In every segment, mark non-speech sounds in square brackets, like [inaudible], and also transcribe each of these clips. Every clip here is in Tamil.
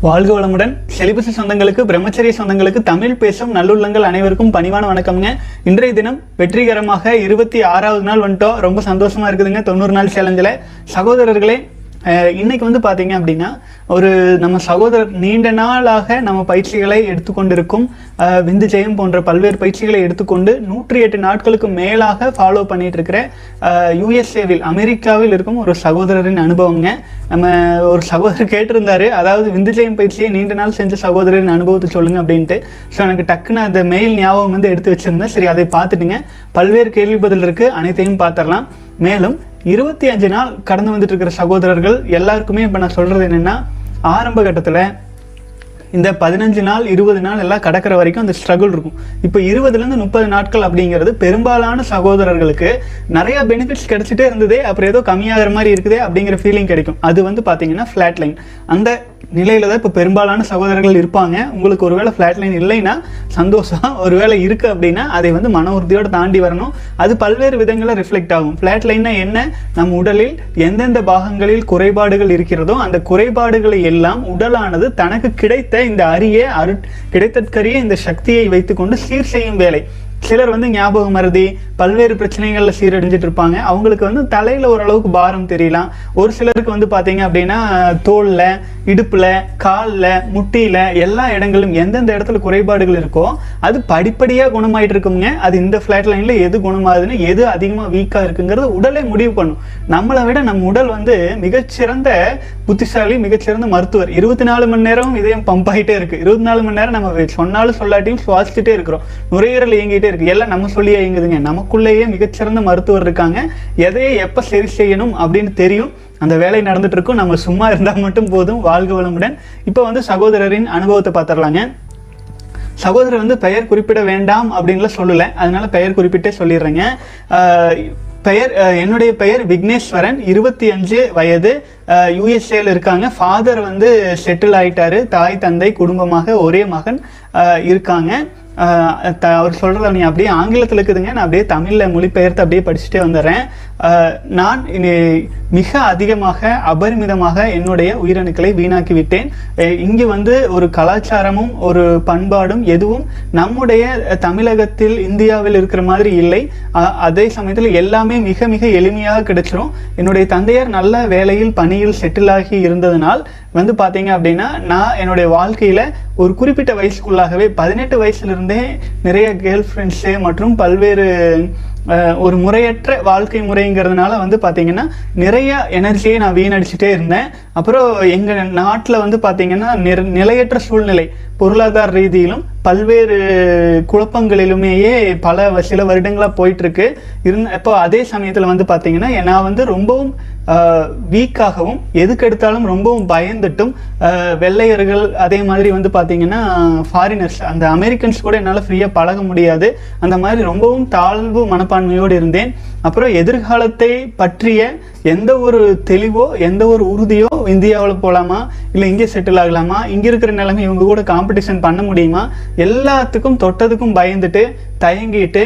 வாழ்க வளமுடன். செலிபசி சொந்தங்களுக்கு பிரம்மச்சரிய சொந்தங்களுக்கு தமிழ் பேசும் நல்லுள்ளங்கள் அனைவருக்கும் பணிவான வணக்கம்ங்க. இன்றைய தினம் வெற்றிகரமாக இருபத்தி ஆறாவது நாள் வந்துட்டோம். ரொம்ப சந்தோஷமா இருக்குதுங்க. தொண்ணூறு நாள் சேலஞ்சில். சகோதரர்களே இன்னைக்கு வந்து பார்த்தீங்க அப்படின்னா ஒரு நம்ம சகோதரர் நீண்ட நாளாக நம்ம பயிற்சிகளை எடுத்துக்கொண்டிருக்கும் விந்து ஜெயம் போன்ற பல்வேறு பயிற்சிகளை எடுத்துக்கொண்டு நூற்றி எட்டு நாட்களுக்கு மேலாக ஃபாலோ பண்ணிட்டு இருக்கிற யூஎஸ்ஏவில் அமெரிக்காவில் இருக்கும் ஒரு சகோதரரின் அனுபவங்க. நம்ம ஒரு சகோதரர் கேட்டிருந்தாரு அதாவது விந்து ஜெயம் பயிற்சியை நீண்ட நாள் செஞ்ச சகோதரரின் அனுபவத்தை சொல்லுங்க அப்படின்ட்டு. ஸோ எனக்கு டக்குன்னு அந்த மெயில் ஞாபகம் வந்து எடுத்து வச்சிருந்தேன். சரி அதை பார்த்துட்டுங்க. பல்வேறு கேள்வி பதில் இருக்கு. அனைத்தையும் பார்த்துடலாம். மேலும் இருபத்தி அஞ்சு நாள் கடந்து வந்துட்டு இருக்கிற சகோதரர்கள் எல்லாருக்குமே இப்போ நான் சொல்றது என்னன்னா ஆரம்ப கட்டத்தில் இந்த பதினஞ்சு நாள் இருபது நாள் எல்லாம் கடக்கிற வரைக்கும் அந்த ஸ்ட்ரகிள் இருக்கும். இப்போ இருபதுலேருந்து முப்பது நாட்கள் அப்படிங்கிறது பெரும்பாலான சகோதரர்களுக்கு நிறையா பெனிஃபிட்ஸ் கிடைச்சிட்டே இருந்ததே அப்புறம் ஏதோ கம்மியாகிற மாதிரி இருக்குதே அப்படிங்கிற ஃபீலிங் கிடைக்கும். அது வந்து பார்த்தீங்கன்னா ஃப்ளாட் லைன் அந்த நிலையில தான் இப்போ பெரும்பாலான சகோதரர்கள் இருப்பாங்க. உங்களுக்கு ஒருவேளை ஃப்ளாட் லைன் இல்லைன்னா சந்தோஷம். [laughs] ஒருவேளை இருக்கு அப்படின்னா அதை வந்து மன உறுதியோடு தாண்டி வரணும். அது பல்வேறு விதங்களில் ரிஃப்ளெக்ட் ஆகும். ஃப்ளாட் லைன்னா என்ன? நம் உடலில் எந்தெந்த பாகங்களில் குறைபாடுகள் இருக்கிறதோ அந்த குறைபாடுகளை எல்லாம் உடலானது தனக்கு கிடைத்த இந்த அரிய அரு கிடைத்தற்கரிய இந்த சக்தியை வைத்துக்கொண்டு சீர் செய்யும் வேலை. சிலர் வந்து ஞாபகம் மருதி பல்வேறு பிரச்சனைகளில் சீரடைஞ்சிட்டு இருப்பாங்க அவங்களுக்கு வந்து தலையில் ஓரளவுக்கு பாரம் தெரியலாம். ஒரு சிலருக்கு வந்து பார்த்தீங்க அப்படின்னா தோலில் இடுப்பில் காலில் முட்டியில் எல்லா இடங்களிலும் எந்தெந்த இடத்துல குறைபாடுகள் இருக்கோ அது படிப்படியாக குணமாயிட்டு இருக்குங்க அது இந்த ஃப்ளாட் லைனில் எது குணமாகுதுன்னு எது அதிகமாக வீக்காக இருக்குங்கிறது உடலே முடிவு பண்ணும். நம்மளை விட நம்ம உடல் வந்து மிகச்சிறந்த புத்திசாலி மிகச்சிறந்த மருத்துவர். இருபத்தி நாலு மணி நேரம் இதயம் பம்ப் ஆகிட்டே இருக்குது இருபத்தி நாலு மணி நேரம் நம்ம சொன்னாலும் சொல்லாட்டியும் சுவாசிச்சுட்டே இருக்கிறோம். நுரையீரல் இயங்கிட்டே இருக்குது எல்லாம் நம்ம சொல்லி இயங்குதுங்க. நமக்கு நமக்குள்ளேயே மிகச்சிறந்த மருத்துவர் இருக்காங்க. எதையை எப்போ சரி செய்யணும் அப்படின்னு தெரியும். அந்த வேலை நடந்துட்டு இருக்கும் நம்ம சும்மா இருந்தால் மட்டும் போதும். வாழ்க வளமுடன். இப்போ வந்து சகோதரரின் அனுபவத்தை பார்த்துடலாங்க. சகோதரர் வந்து பெயர் குறிப்பிட வேண்டாம் அப்படின்லாம் சொல்லலை. அதனால பெயர் குறிப்பிட்டே சொல்லிடுறேங்க. பெயர் என்னுடைய பெயர் விக்னேஸ்வரன். இருபத்தி அஞ்சு வயது யூஎஸ்ஏல இருக்காங்க. ஃபாதர் வந்து செட்டில் ஆயிட்டாரு. தாய் தந்தை குடும்பமாக ஒரே மகன் இருக்காங்க. அவர் சொல்கிறத நீ அப்படியே ஆங்கிலத்தில் இருக்குதுங்க. நான் அப்படியே தமிழில் மொழிபெயர்த்து அப்படியே படிச்சுட்டே வந்துடுறேன். நான் இனி மிக அதிகமாக அபரிமிதமாக என்னுடைய உயிரணுக்களை வீணாக்கி விட்டேன் இங்கு வந்து ஒரு கலாச்சாரமும் ஒரு பண்பாடும் எதுவும் நம்முடைய தமிழகத்தில் இந்தியாவில் இருக்கிற மாதிரி இல்லை. அதே சமயத்தில் எல்லாமே மிக மிக எளிமையாக கிடைச்சிரும். என்னுடைய தந்தையார் நல்ல வேலையில் பணியில் செட்டில் ஆகி இருந்ததனால் வந்து பார்த்தீங்க அப்படின்னா நான் என்னுடைய வாழ்க்கையில் ஒரு குறிப்பிட்ட வயசுக்குள்ளாகவே பதினெட்டு வயசுல இருந்தே நிறைய கேர்ள் ஃப்ரெண்ட்ஸு மற்றும் பல்வேறு ஒரு முறையற்ற வாழ்க்கை முறைங்கிறதுனால வந்து பார்த்தீங்கன்னா நிறைய எனர்ஜியை நான் வீணடிச்சுட்டே இருந்தேன். அப்புறம் எங்கள் நாட்டில் வந்து பார்த்தீங்கன்னா நிலையற்ற சூழ்நிலை பொருளாதார ரீதியிலும் பல்வேறு குழப்பங்களிலுமேயே பல சில வருடங்களாக போயிட்டுருக்கு. இருந்த இப்போ அதே சமயத்தில் வந்து பார்த்தீங்கன்னா நான் வந்து ரொம்பவும் வீக்காகவும் எதுக்கு எடுத்தாலும் ரொம்பவும் பயந்துட்டும். வெள்ளையர்கள் அதே மாதிரி வந்து பார்த்தீங்கன்னா ஃபாரினர்ஸ் அந்த அமெரிக்கன்ஸ் கூட என்னால் ஃப்ரீயாக பழக முடியாது. அந்த மாதிரி ரொம்பவும் தாழ்வு மனப்பான்மையோடு இருந்தேன். அப்புறம் எதிர்காலத்தை பற்றிய எந்த ஒரு தெளிவோ எந்த ஒரு உறுதியோ இந்தியாவில் போகலாமா இல்லை இங்கே செட்டில் ஆகலாமா? இங்கே இருக்கிற நிலைமை இவங்க கூட காம்படிஷன் பண்ண முடியுமா? எல்லாத்துக்கும் தொட்டதுக்கும் பயந்துட்டு தயங்கிட்டு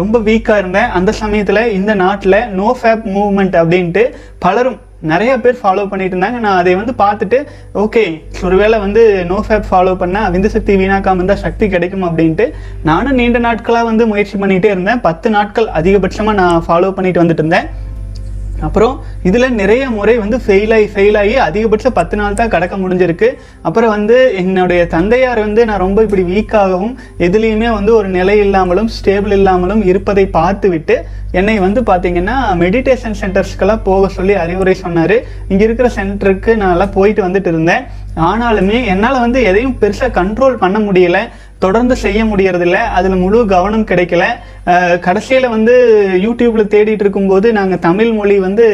ரொம்ப வீக்காக இருந்தேன். அந்த சமயத்தில் இந்த நாட்டில் நோ ஃபேப் மூவ்மெண்ட் அப்படின்ட்டு பலரும் நிறைய பேர் ஃபாலோ பண்ணிட்டு இருந்தாங்க. நான் அதை வந்து பார்த்துட்டு ஓகே ஒருவேளை வந்து நோ ஃபேப் ஃபாலோ பண்ணால் விந்து சக்தி வீணாக்காம இருந்தால் சக்தி கிடைக்கும் அப்படின்ட்டு நானும் நீண்ட நாட்களாக வந்து முயற்சி பண்ணிகிட்டே இருந்தேன். பத்து நாட்கள் அதிகபட்சமாக நான் ஃபாலோ பண்ணிட்டு வந்துட்டு இருந்தேன். அப்புறம் இதில் நிறைய முறை வந்து ஃபெயில் ஆகி ஃபெயில் ஆகி அதிகபட்சம் பத்து நாள் தான் கடக்க முடிஞ்சிருக்கு. அப்புறம் வந்து என்னுடைய தந்தையார் வந்து நான் ரொம்ப இப்படி வீக்காகவும் எதுலேயுமே வந்து ஒரு நிலை இல்லாமலும் ஸ்டேபிள் இல்லாமலும் இருப்பதை பார்த்து விட்டு என்னை வந்து பார்த்தீங்கன்னா மெடிடேஷன் சென்டர்ஸ்க்கெல்லாம் போக சொல்லி அறிவுரை சொன்னார். இங்கே இருக்கிற சென்டருக்கு நான் எல்லாம் போயிட்டு வந்துட்டு இருந்தேன். ஆனாலுமே என்னால் வந்து எதையும் பெருசாக கண்ட்ரோல் பண்ண முடியலை. தொடர்ந்து செய்ய முடியறதில்ல. அதில் முழு கவனம் கிடைக்கல. கடைசியில் வந்து யூடியூப்பில் தேடிட்டு இருக்கும்போது நாங்கள் தமிழ் மொழி வந்து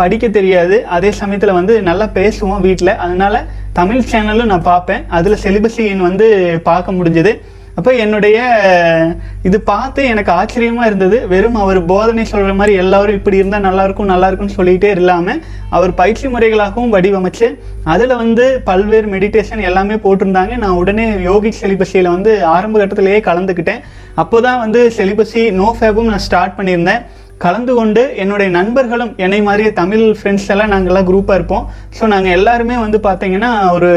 படிக்க தெரியாது. அதே சமயத்தில் வந்து நல்லா பேசுவோம் வீட்டில் அதனால தமிழ் சேனலும் நான் பார்ப்பேன். அதில் செலிபஸின் வந்து பார்க்க முடிஞ்சது. அப்போ என்னுடைய இது பார்த்து எனக்கு ஆச்சரியமாக இருந்தது. வெறும் அவர் போதனை சொல்கிற மாதிரி எல்லாரும் இப்படி இருந்தால் நல்லாயிருக்கும் நல்லாயிருக்கும்னு சொல்லிகிட்டே இல்லாமல் அவர் பயிற்சி முறைகளாகவும் வடிவமைச்சு அதில் வந்து பல்வேறு மெடிடேஷன் எல்லாமே போட்டிருந்தாங்க. நான் உடனே யோகிக் செலிபஸியில் வந்து ஆரம்ப கட்டத்திலேயே கலந்துக்கிட்டேன். அப்போ தான் வந்து செலிபஸி நோ ஃபேபும் நான் ஸ்டார்ட் பண்ணியிருந்தேன். கலந்து கொண்டு என்னுடைய நண்பர்களும் என்னை மாதிரியே தமிழ் ஃப்ரெண்ட்ஸ் எல்லாம் நாங்கள்லாம் குரூப்பாக இருப்போம். ஸோ நாங்கள் எல்லாருமே வந்து பார்த்தீங்கன்னா ஒரு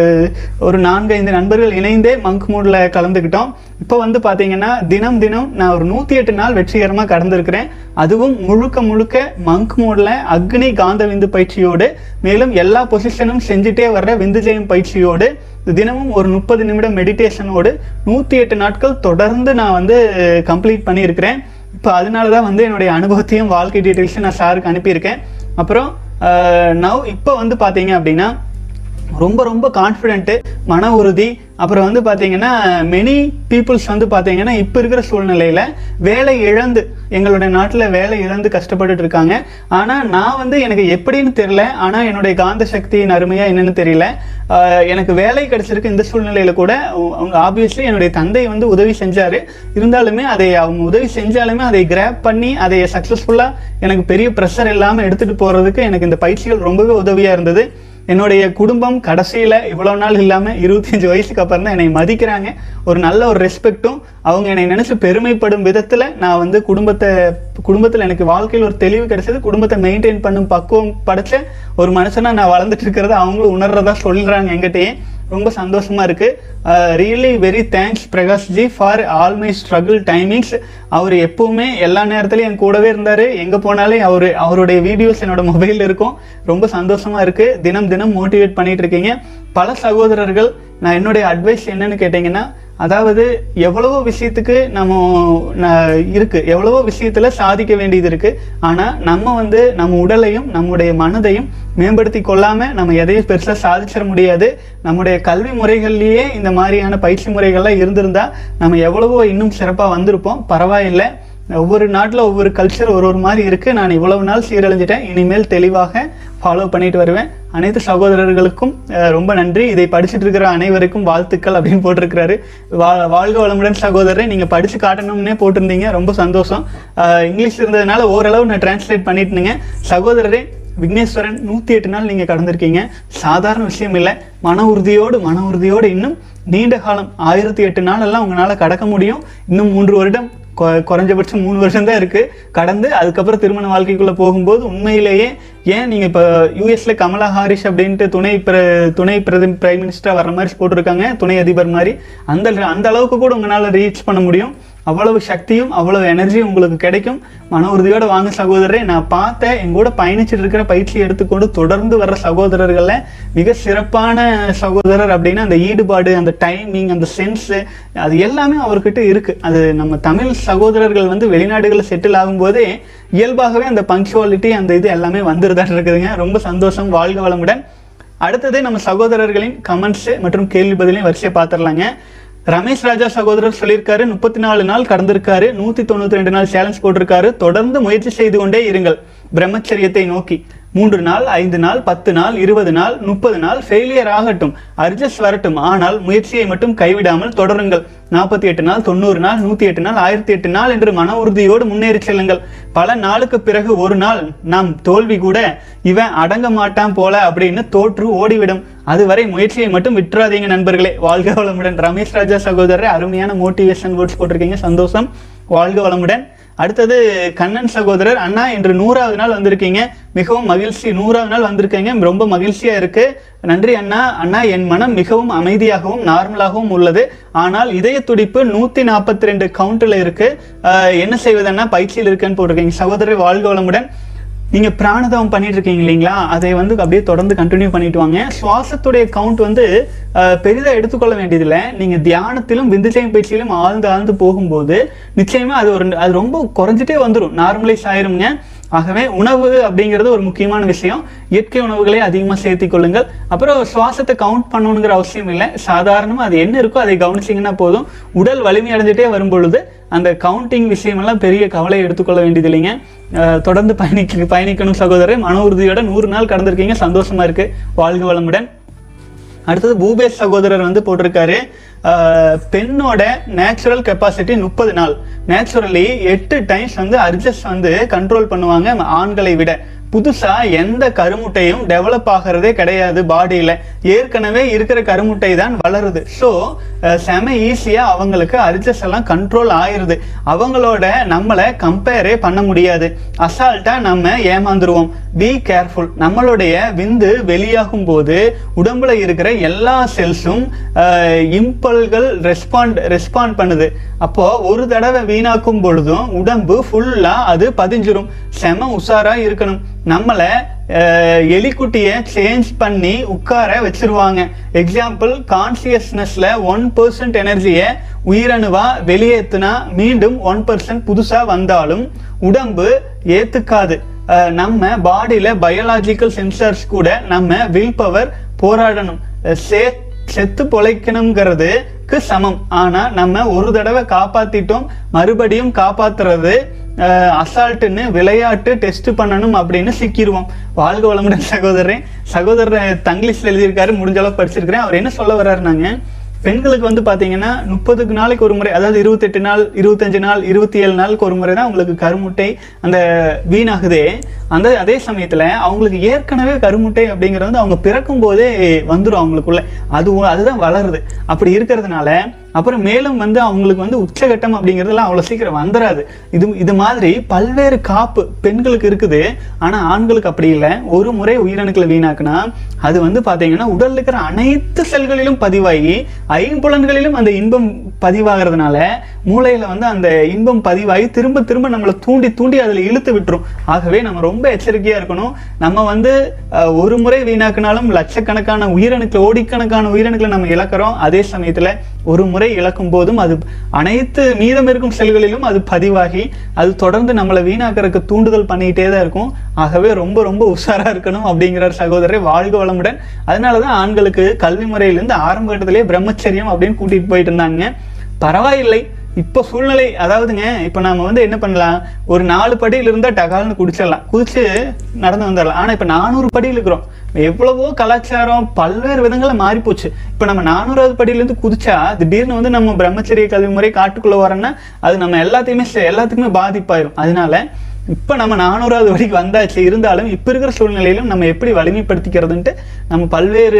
ஒரு நான்கு ஐந்து நண்பர்கள் இணைந்தே மங்க் மூடில் கலந்துக்கிட்டோம். இப்போ வந்து பார்த்தீங்கன்னா தினம் தினம் நான் ஒரு நூற்றி எட்டு நாள் வெற்றிகரமாக கடந்திருக்கிறேன். அதுவும் முழுக்க முழுக்க மங்க் மோடில் அக்னி காந்த விந்து பயிற்சியோடு மேலும் எல்லா பொசிஷனும் செஞ்சுட்டே வர்ற விந்து ஜெயம் பயிற்சியோடு தினமும் ஒரு முப்பது நிமிடம் மெடிடேஷனோடு நூற்றி எட்டு நாட்கள் தொடர்ந்து நான் வந்து கம்ப்ளீட் பண்ணியிருக்கிறேன். இப்போ அதனால தான் வந்து என்னுடைய அனுபவத்தையும் வாழ்க்கை டீட்டெயில்ஸும் நான் சாருக்கு அனுப்பியிருக்கேன். அப்புறம் நவ் இப்போ வந்து பார்த்தீங்க அப்படின்னா ரொம்ப ரொம்ப கான்ஃபிடென்ட்டு மன உறுதி. அப்புறம் வந்து பார்த்தீங்கன்னா மெனி பீப்புள்ஸ் வந்து பார்த்தீங்கன்னா இப்போ இருக்கிற சூழ்நிலையில் வேலை இழந்து எங்களுடைய நாட்டில் வேலை இழந்து கஷ்டப்பட்டுட்டு இருக்காங்க. ஆனால் நான் வந்து எனக்கு எப்படின்னு தெரியல. ஆனால் என்னுடைய காந்த சக்தியின் அருமையாக என்னன்னு தெரியல. எனக்கு வேலை கிடச்சிருக்கு இந்த சூழ்நிலையில் கூட. அவங்க ஆப்வியஸ்லி என்னுடைய தந்தை வந்து உதவி செஞ்சார். இருந்தாலுமே அதை அவங்க உதவி செஞ்சாலுமே அதை கிராப் பண்ணி அதை சக்ஸஸ்ஃபுல்லாக எனக்கு பெரிய ப்ரெஷர் இல்லாமல் எடுத்துகிட்டு போகிறதுக்கு எனக்கு இந்த பயிற்சிகள் ரொம்பவே உதவியாக இருந்தது. என்னுடைய குடும்பம் கடைசியில் இவ்வளோ நாள் இல்லாமல் இருபத்தஞ்சு வயசுக்கு அப்புறம் தான் என்னை மதிக்கிறாங்க. ஒரு நல்ல ஒரு ரெஸ்பெக்ட்டும் அவங்க என்னை நினச்சி பெருமைப்படும் விதத்தில் நான் வந்து குடும்பத்தை குடும்பத்தில் எனக்கு வாழ்க்கையில் ஒரு தெளிவு கிடைச்சது. குடும்பத்தை மெயின்டைன் பண்ணும் பக்குவம் படைச்ச ஒரு மனுஷனாக நான் வளர்ந்துட்டு இருக்கிறத அவங்களும் உணர்றதா சொல்கிறாங்க எங்கிட்டயே ரொம்ப சந்தோஷமாக இருக்குது really very thanks Prakashji for all my struggle timings அவர் எப்போவுமே எல்லா நேரத்துலையும் என் கூடவே இருந்தார். எங்கே போனாலும் அவர் அவருடைய வீடியோஸ் என்னோட மொபைலில் இருக்கும். ரொம்ப சந்தோஷமாக இருக்குது தினம் தினம் மோட்டிவேட் பண்ணிகிட்டு இருக்கீங்க. பல சகோதரர்கள் நான் என்னுடைய அட்வைஸ் என்னென்னு கேட்டிங்கன்னா அதாவது எவ்வளவோ விஷயத்துக்கு நம்ம இருக்கு. எவ்வளவோ விஷயத்துல சாதிக்க வேண்டியது இருக்கு. ஆனா நம்ம வந்து நம்ம உடலையும் நம்முடைய மனதையும் மேம்படுத்தி கொள்ளாம நம்ம எதையும் பெருசா சாதிச்சிட முடியாது. நம்முடைய கல்வி முறைகள்லயே இந்த மாதிரியான பயிற்சி முறைகள்லாம் இருந்திருந்தா நம்ம எவ்வளவோ இன்னும் சிறப்பா வந்திருப்போம். பரவாயில்லை. ஒவ்வொரு நாட்டில் ஒவ்வொரு கல்ச்சர் ஒரு ஒரு மாதிரி இருக்குது நான் இவ்வளவு நாள் சீரழிஞ்சிட்டேன். இனிமேல் தெளிவாக ஃபாலோ பண்ணிட்டு வருவேன். அனைத்து சகோதரர்களுக்கும் ரொம்ப நன்றி. இதை படிச்சுட்டு இருக்கிற அனைவருக்கும் வாழ்த்துக்கள் அப்படின்னு போட்டிருக்கிறாரு. வா வாழ்க வளமுடன் சகோதரரை. நீங்கள் படித்து காட்டணும்னே போட்டிருந்தீங்க. ரொம்ப சந்தோஷம். இங்கிலீஷ் இருந்ததுனால ஓரளவு நான் டிரான்ஸ்லேட் பண்ணிட்டுனுங்க. சகோதரரே விக்னேஸ்வரன் நூற்றி எட்டு நாள் நீங்கள் கடந்திருக்கீங்க. சாதாரண விஷயம் இல்லை. மன உறுதியோடு மன உறுதியோடு இன்னும் நீண்ட காலம் ஆயிரத்தி எட்டு நாளெல்லாம் உங்களால் கடக்க முடியும். இன்னும் மூன்று வருடம் கொ- குறைஞ்சபட்சம் மூணு வருஷம் தான் இருக்குது கடந்து அதுக்கப்புறம் திருமண வாழ்க்கைக்குள்ளே போகும்போது உண்மையிலேயே ஏன் நீங்கள் இப்போ யூஎஸில் கமலா ஹாரிஸ் அப்படின்ட்டு துணை பிர துணை பிரதி பிரைம் மினிஸ்டராக வர்ற மாதிரி போட்டிருக்காங்க துணை அதிபர் மாதிரி. அந்த அந்த அளவுக்கு கூட உங்களால் ரீச் பண்ண முடியும். அவ்வளவு சக்தியும் அவ்வளவு எனர்ஜியும் உங்களுக்கு கிடைக்கும். மன உறுதியோடு வாங்க சகோதரரை நான் பார்த்தேன் எங்கூட பயணிச்சுட்டு இருக்கிற பயிற்சி எடுத்துக்கொண்டு தொடர்ந்து வர்ற சகோதரர்களில் மிக சிறப்பான சகோதரர் அப்படின்னா அந்த ஈடுபாடு அந்த டைமிங் அந்த சென்ஸு அது எல்லாமே அவர்கிட்ட இருக்குது அது நம்ம தமிழ் சகோதரர்கள் வந்து வெளிநாடுகளில் செட்டில் ஆகும்போதே இயல்பாகவே அந்த பங்க்சுவாலிட்டி அந்த இது எல்லாமே வந்துருதான் இருக்குதுங்க. ரொம்ப சந்தோஷம் வாழ்க வளமுடன். அடுத்தது நம்ம சகோதரர்களின் கமெண்ட்ஸு மற்றும் கேள்வி பதிலையும் வரிசையை பார்த்துடலாங்க. ரமேஷ் ராஜா சகோதரர் சொல்லியிருக்காரு முப்பத்தி நாலு நாள் கடந்திருக்காரு நூத்தி தொண்ணூத்தி ரெண்டு நாள் சேலஞ்ச் போட்டிருக்காரு. தொடர்ந்து முயற்சி செய்து கொண்டே இருங்கள். பிரம்மச்சரியத்தை நோக்கி. மூன்று நாள் ஐந்து நாள் பத்து நாள் இருபது நாள் முப்பது நாள் ஃபெயிலியர் ஆகட்டும். அட்ஜஸ்ட் வரட்டும். ஆனால் முயற்சியை மட்டும் கைவிடாமல் தொடருங்கள். நாற்பத்தி எட்டு நாள் தொண்ணூறு நாள் நூற்றி எட்டு நாள் ஆயிரத்தி எட்டு நாள் என்று மன உறுதியோடு முன்னேறி செல்லுங்கள். பல நாளுக்கு பிறகு ஒரு நாள் நாம் தோல்வி கூட இவன் அடங்க மாட்டான் போல அப்படின்னு தோற்று ஓடிவிடும். அதுவரை முயற்சியை மட்டும் விட்டுறாதீங்க நண்பர்களே. வாழ்க வளமுடன். ரமேஷ் ராஜா சகோதரர் அருமையான மோட்டிவேஷன் வேர்ட்ஸ் போட்டிருக்கீங்க. சந்தோஷம். வாழ்க வளமுடன். அடுத்தது கண்ணன் சகோதரர் அண்ணா இன்று நூறாவது நாள் வந்திருக்கீங்க. மிகவும் மகிழ்ச்சி. நூறாவது நாள் வந்திருக்கீங்க. ரொம்ப மகிழ்ச்சியா இருக்கு. நன்றி அண்ணா. அண்ணா என் மனம் மிகவும் அமைதியாகவும் நார்மலாகவும் உள்ளது. ஆனால் இதய துடிப்பு நூத்தி நாற்பத்தி ரெண்டு கவுண்ட்ல இருக்கு. என்ன செய்வதுன்னா பயிற்சியில் இருக்குன்னு போட்டிருக்கீங்க. சகோதரர் வாழ்க வளமுடன். நீங்க பிராணதவம் பண்ணிட்டு இருக்கீங்க இல்லைங்களா? அதை வந்து அப்படியே தொடர்ந்து கண்டினியூ பண்ணிட்டு வாங்க. சுவாசத்துடைய கவுண்ட் வந்து பெரிதாக பெரிதா எடுத்துக்கொள்ள வேண்டியதில்லை. நீங்க தியானத்திலும் விந்துச்சயம் பயிற்சியிலும் ஆழ்ந்து ஆழ்ந்து போகும்போது நிச்சயமாக அது ஒரு அது ரொம்ப குறைஞ்சிட்டே வந்துடும் நார்மலைஸ் ஆயிருங்க ஆகவே உணவு அப்படிங்கிறது ஒரு முக்கியமான விஷயம். இயற்கை உணவுகளை அதிகமாக சேர்த்திக் கொள்ளுங்கள். அப்புறம் சுவாசத்தை கவுண்ட் பண்ணணுங்கிற அவசியம் இல்லை. சாதாரணமாக அது என்ன இருக்கோ அதை கவனிச்சிங்கன்னா போதும். உடல் வலிமை அடைஞ்சிட்டே வரும் பொழுது அந்த கவுண்டிங் விஷயமெல்லாம் பெரிய கவலை எடுத்துக்கொள்ள வேண்டியது இல்லைங்க. தொடர்ந்து பயணிக்க பயணிக்கணும் சகோதரர். மன உறுதியோட நூறு நாள் கடந்திருக்கீங்க. சந்தோஷமா இருக்கு. வாழ்க வளமுடன். அடுத்தது பூபேஷ் சகோதரர் வந்து போட்டிருக்காரு. பெண்ணோட நேச்சுரல் கெப்பாசிட்டி முப்பது நாள். நேச்சுரலி எட்டு டைம்ஸ் வந்து அட்ஜஸ்ட் வந்து கண்ட்ரோல் பண்ணுவாங்க ஆண்களை விட. புதுசாக எந்த கருமுட்டையும் டெவலப் ஆகிறதே கிடையாது பாடியில் ஏற்கனவே இருக்கிற கருமுட்டை தான் வளருது. ஸோ செம ஈஸியாக அவங்களுக்கு அரிஜஸ் எல்லாம் கண்ட்ரோல் ஆயிருது. அவங்களோட நம்மளை கம்பேரே பண்ண முடியாது. அசால்ட்டாக நம்ம ஏமாந்துருவோம். பி கேர்ஃபுல் நம்மளுடைய விந்து வெளியாகும் போது உடம்புல இருக்கிற எல்லா செல்ஸும் இம்பல்கள் ரெஸ்பாண்ட் ரெஸ்பாண்ட் பண்ணுது. அப்போ ஒரு தடவை வீணாக்கும் பொழுதும் உடம்பு ஃபுல்லாக அது பதிஞ்சிரும். செம உஷாராக இருக்கணும். நம்மளை எலிக்குட்டியை சேஞ்ச் பண்ணி உட்கார வச்சிருவாங்க. எக்ஸாம்பிள் கான்சியஸ்னஸ்ல ஒன் பர்சன்ட் எனர்ஜியை உயிரணுவா வெளியேற்றுனா மீண்டும் ஒன் பர்சன்ட் புதுசாக வந்தாலும் உடம்பு ஏத்துக்காது. நம்ம பாடியில பயாலாஜிக்கல் சென்சார்ஸ் கூட நம்ம வில் பவர் போராடணும். சேத் செத்து பொழைக்கணுங்கிறதுக்கு சமம். ஆனா நம்ம ஒரு தடவை காப்பாத்திட்டோம் மறுபடியும் காப்பாத்துறது அசால்ட்டுன்னு விளையாட்டு டெஸ்ட் பண்ணணும் அப்படின்னு சிக்கிடுவோம் வாழ்க வளமுடன் சகோதரன் சகோதரர் தங்கிலீஷ்ல எழுதியிருக்காரு முடிஞ்ச படிச்சிருக்கிறேன். அவர் என்ன சொல்ல வர்றாருனாங்க? பெண்களுக்கு வந்து பார்த்தீங்கன்னா முப்பதுக்கு நாளைக்கு ஒரு முறை அதாவது இருபத்தெட்டு நாள் இருபத்தஞ்சு நாள் இருபத்தி ஏழு நாளுக்கு ஒரு முறை தான் உங்களுக்கு கருமுட்டை அந்த வீணாகுதே. அந்த அதே சமயத்தில் அவங்களுக்கு ஏற்கனவே கருமுட்டை அப்படிங்கிறது வந்து அவங்க பிறக்கும் போதே வந்துடும் அவங்களுக்குள்ள. அது அதுதான் வளருது. அப்படி இருக்கிறதுனால அப்புறம் மேலும் வந்து அவங்களுக்கு வந்து உச்சகட்டம் அப்படிங்கிறதுலாம் அவ்வளோ சீக்கிரம் வந்துடாது இது இது மாதிரி பல்வேறு காப்பு பெண்களுக்கு இருக்குது. ஆனால் ஆண்களுக்கு அப்படி இல்லை. ஒரு முறை உயிரணுக்களை வீணாக்குனா அது வந்து பார்த்தீங்கன்னா உடல் இருக்கிற அனைத்து செல்களிலும் பதிவாகி ஐம்புலன்களிலும் அந்த இன்பம் பதிவாகிறதுனால மூளையில் வந்து அந்த இன்பம் பதிவாகி திரும்ப திரும்ப நம்மளை தூண்டி தூண்டி அதில் இழுத்து விட்டுரும். ஆகவே நம்ம ரொம்ப எச்சரிக்கையாக இருக்கணும். நம்ம வந்து ஒரு முறை வீணாக்குனாலும் லட்சக்கணக்கான உயிரணுக்களை ஓடிக்கணக்கான உயிரணுக்களை நம்ம இழக்கிறோம். அதே சமயத்தில் ஒரு முறை இழக்கும் போதும் அது அனைத்து மீதம் இருக்கும் செல்களிலும் அது பதிவாகி அது தொடர்ந்து நம்மளை வீணாக்கிறதுக்கு தூண்டுதல் பண்ணிக்கிட்டே தான் இருக்கும். ஆகவே ரொம்ப ரொம்ப உஷாராக இருக்கணும் அப்படிங்கிறார் சகோதரரை. வாழ்க வளமுடன். அதனால தான் ஆண்களுக்கு கல்வி முறையிலேருந்து ஆரம்ப கட்டத்திலேயே பிரம்மச்சரியம் அப்படின்னு கூட்டிகிட்டு போயிட்டு இருந்தாங்க. பரவாயில்லை. இப்போ சூழ்நிலை அதாவதுங்க இப்போ நாம் வந்து என்ன பண்ணலாம்? ஒரு நாலு படியில் இருந்தால் டகால்னு குடிச்சிடலாம். குதிச்சு நடந்து வந்துடலாம். ஆனால் இப்போ நானூறு படியில் இருக்கிறோம். எவ்வளவோ கலாச்சாரம் பல்வேறு விதங்களில் மாறிப்போச்சு. இப்போ நம்ம நானூறாவது படியிலேருந்து குதிச்சா திடீர்னு வந்து நம்ம பிரம்மச்சரிய கல்வி முறை காட்டுக்குள்ளே வரோன்னா அது நம்ம எல்லாத்தையுமே செ- எல்லாத்துக்குமே பாதிப்பாயிரும். அதனால இப்போ நம்ம நானூறாவது வரைக்கும் வந்தாச்சு இருந்தாலும் இப்போ இருக்கிற சூழ்நிலையிலும் நம்ம எப்படி வலிமைப்படுத்திக்கிறதுன்ட்டு நம்ம பல்வேறு